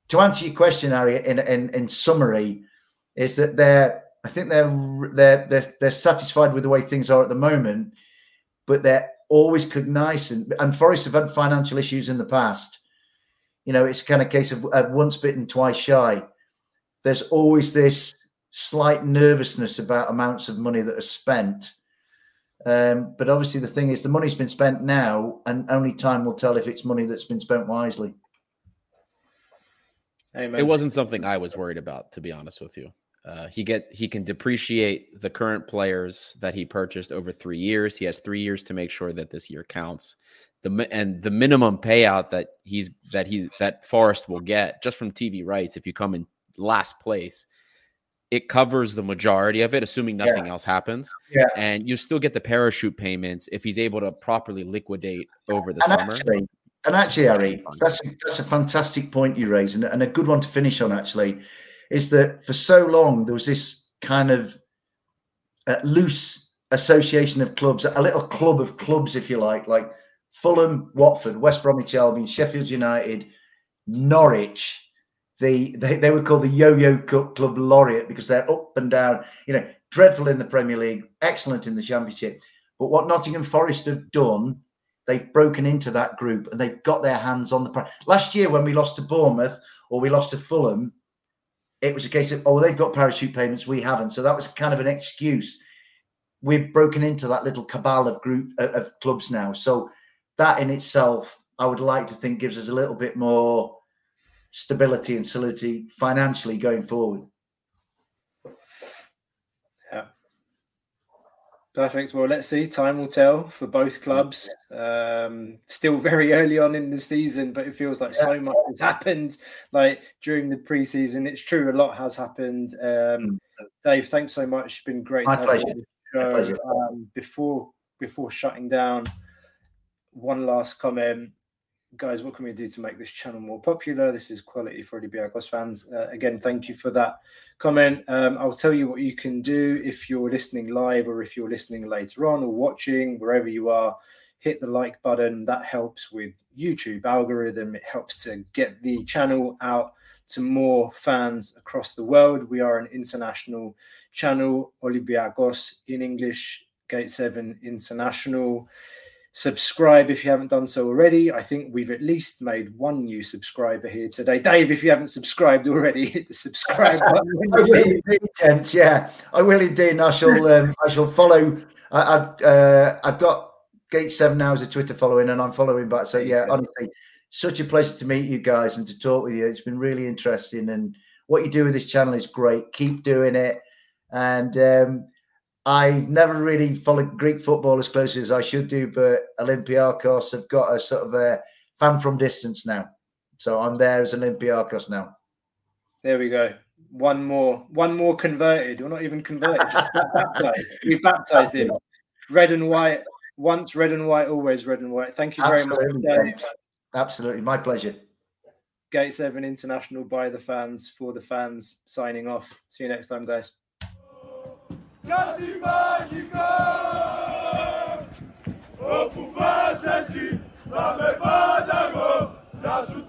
Speaker 9: to answer your question, Harry, in, in in summary, is that they're I think they're they're they're they're satisfied with the way things are at the moment, but they're always cognizant. And Forest have had financial issues in the past. You know, it's kind of case of, of once bitten, twice shy. There's always this slight nervousness about amounts of money that are spent. Um, but obviously, the thing is, the money's been spent now, and only time will tell if it's money that's been spent wisely.
Speaker 6: Amen.
Speaker 8: It wasn't something I was worried about, to be honest with you. Uh, he get he can depreciate the current players that he purchased over three years. He has three years to make sure that this year counts. The and the minimum payout that he's that he's that Forest will get just from TV rights if you come in last place, it covers the majority of it, assuming nothing else happens.
Speaker 9: Yeah.
Speaker 8: and you still get the parachute payments if he's able to properly liquidate over the
Speaker 9: and
Speaker 8: summer.
Speaker 9: Actually, and actually, Harry, that's a, that's a fantastic point you raise, and, and a good one to finish on. Actually, is that for so long there was this kind of uh, loose association of clubs, a little club of clubs, if you like, like Fulham, Watford, West Bromwich Albion, Sheffield United, Norwich. The they, they were called the Yo-Yo Club Laureate because they're up and down. You know, dreadful in the Premier League, excellent in the Championship. But what Nottingham Forest have done they've broken into that group and they've got their hands on the prize. Last year, when we lost to Bournemouth or we lost to Fulham, it was a case of, oh, they've got parachute payments, we haven't. So that was kind of an excuse. We've broken into that little cabal of group of clubs now. So that in itself, I would like to think gives us a little bit more stability and solidity financially going forward. Yeah.
Speaker 6: Perfect. Well, let's see. Time will tell for both clubs. Um, still very early on in the season, but it feels like so much has happened. Like during the preseason, it's true. A lot has happened. Um, Dave, thanks so much. It's been great
Speaker 9: My
Speaker 6: to have you
Speaker 9: pleasure. My pleasure.
Speaker 6: Um, before before shutting down, one last comment. Guys, what can we do to make this channel more popular? This is quality for Olympiacos fans. Uh, again, thank you for that comment. Um, I'll tell you what you can do if you're listening live or if you're listening later on or watching, wherever you are. Hit the like button. That helps with YouTube algorithm. It helps to get the channel out to more fans across the world. We are an international channel, Olympiacos in English, Gate 7 International subscribe if you haven't done so already. I think we've at least made one new subscriber here today. Dave, if you haven't subscribed already, hit the subscribe button.
Speaker 9: I will indeed. Yeah, I will indeed. and I shall. Um, I shall follow. I, I, uh, I've got Gate Seven as a Twitter following, and I'm following back. So yeah, honestly, such a pleasure to meet you guys and to talk with you. It's been really interesting, and what you do with this channel is great. Keep doing it, and um, I've never really followed Greek football as closely as I should do, but Olympiacos have got a sort of a fan from distance now. So I'm there as Olympiacos now.
Speaker 6: There we go. One more, one more converted. We're not even converted. baptized. We baptized him. Red and white. Once red and white, always red and white. Thank you very
Speaker 9: Absolutely.
Speaker 6: much, Dave.
Speaker 9: Absolutely, my pleasure.
Speaker 6: Gate Seven International by the fans for the fans. Signing off. See you next time, guys.
Speaker 10: Κάτι μαγικό. Όπου πας εσύ θα με πάντα εγώ Να σου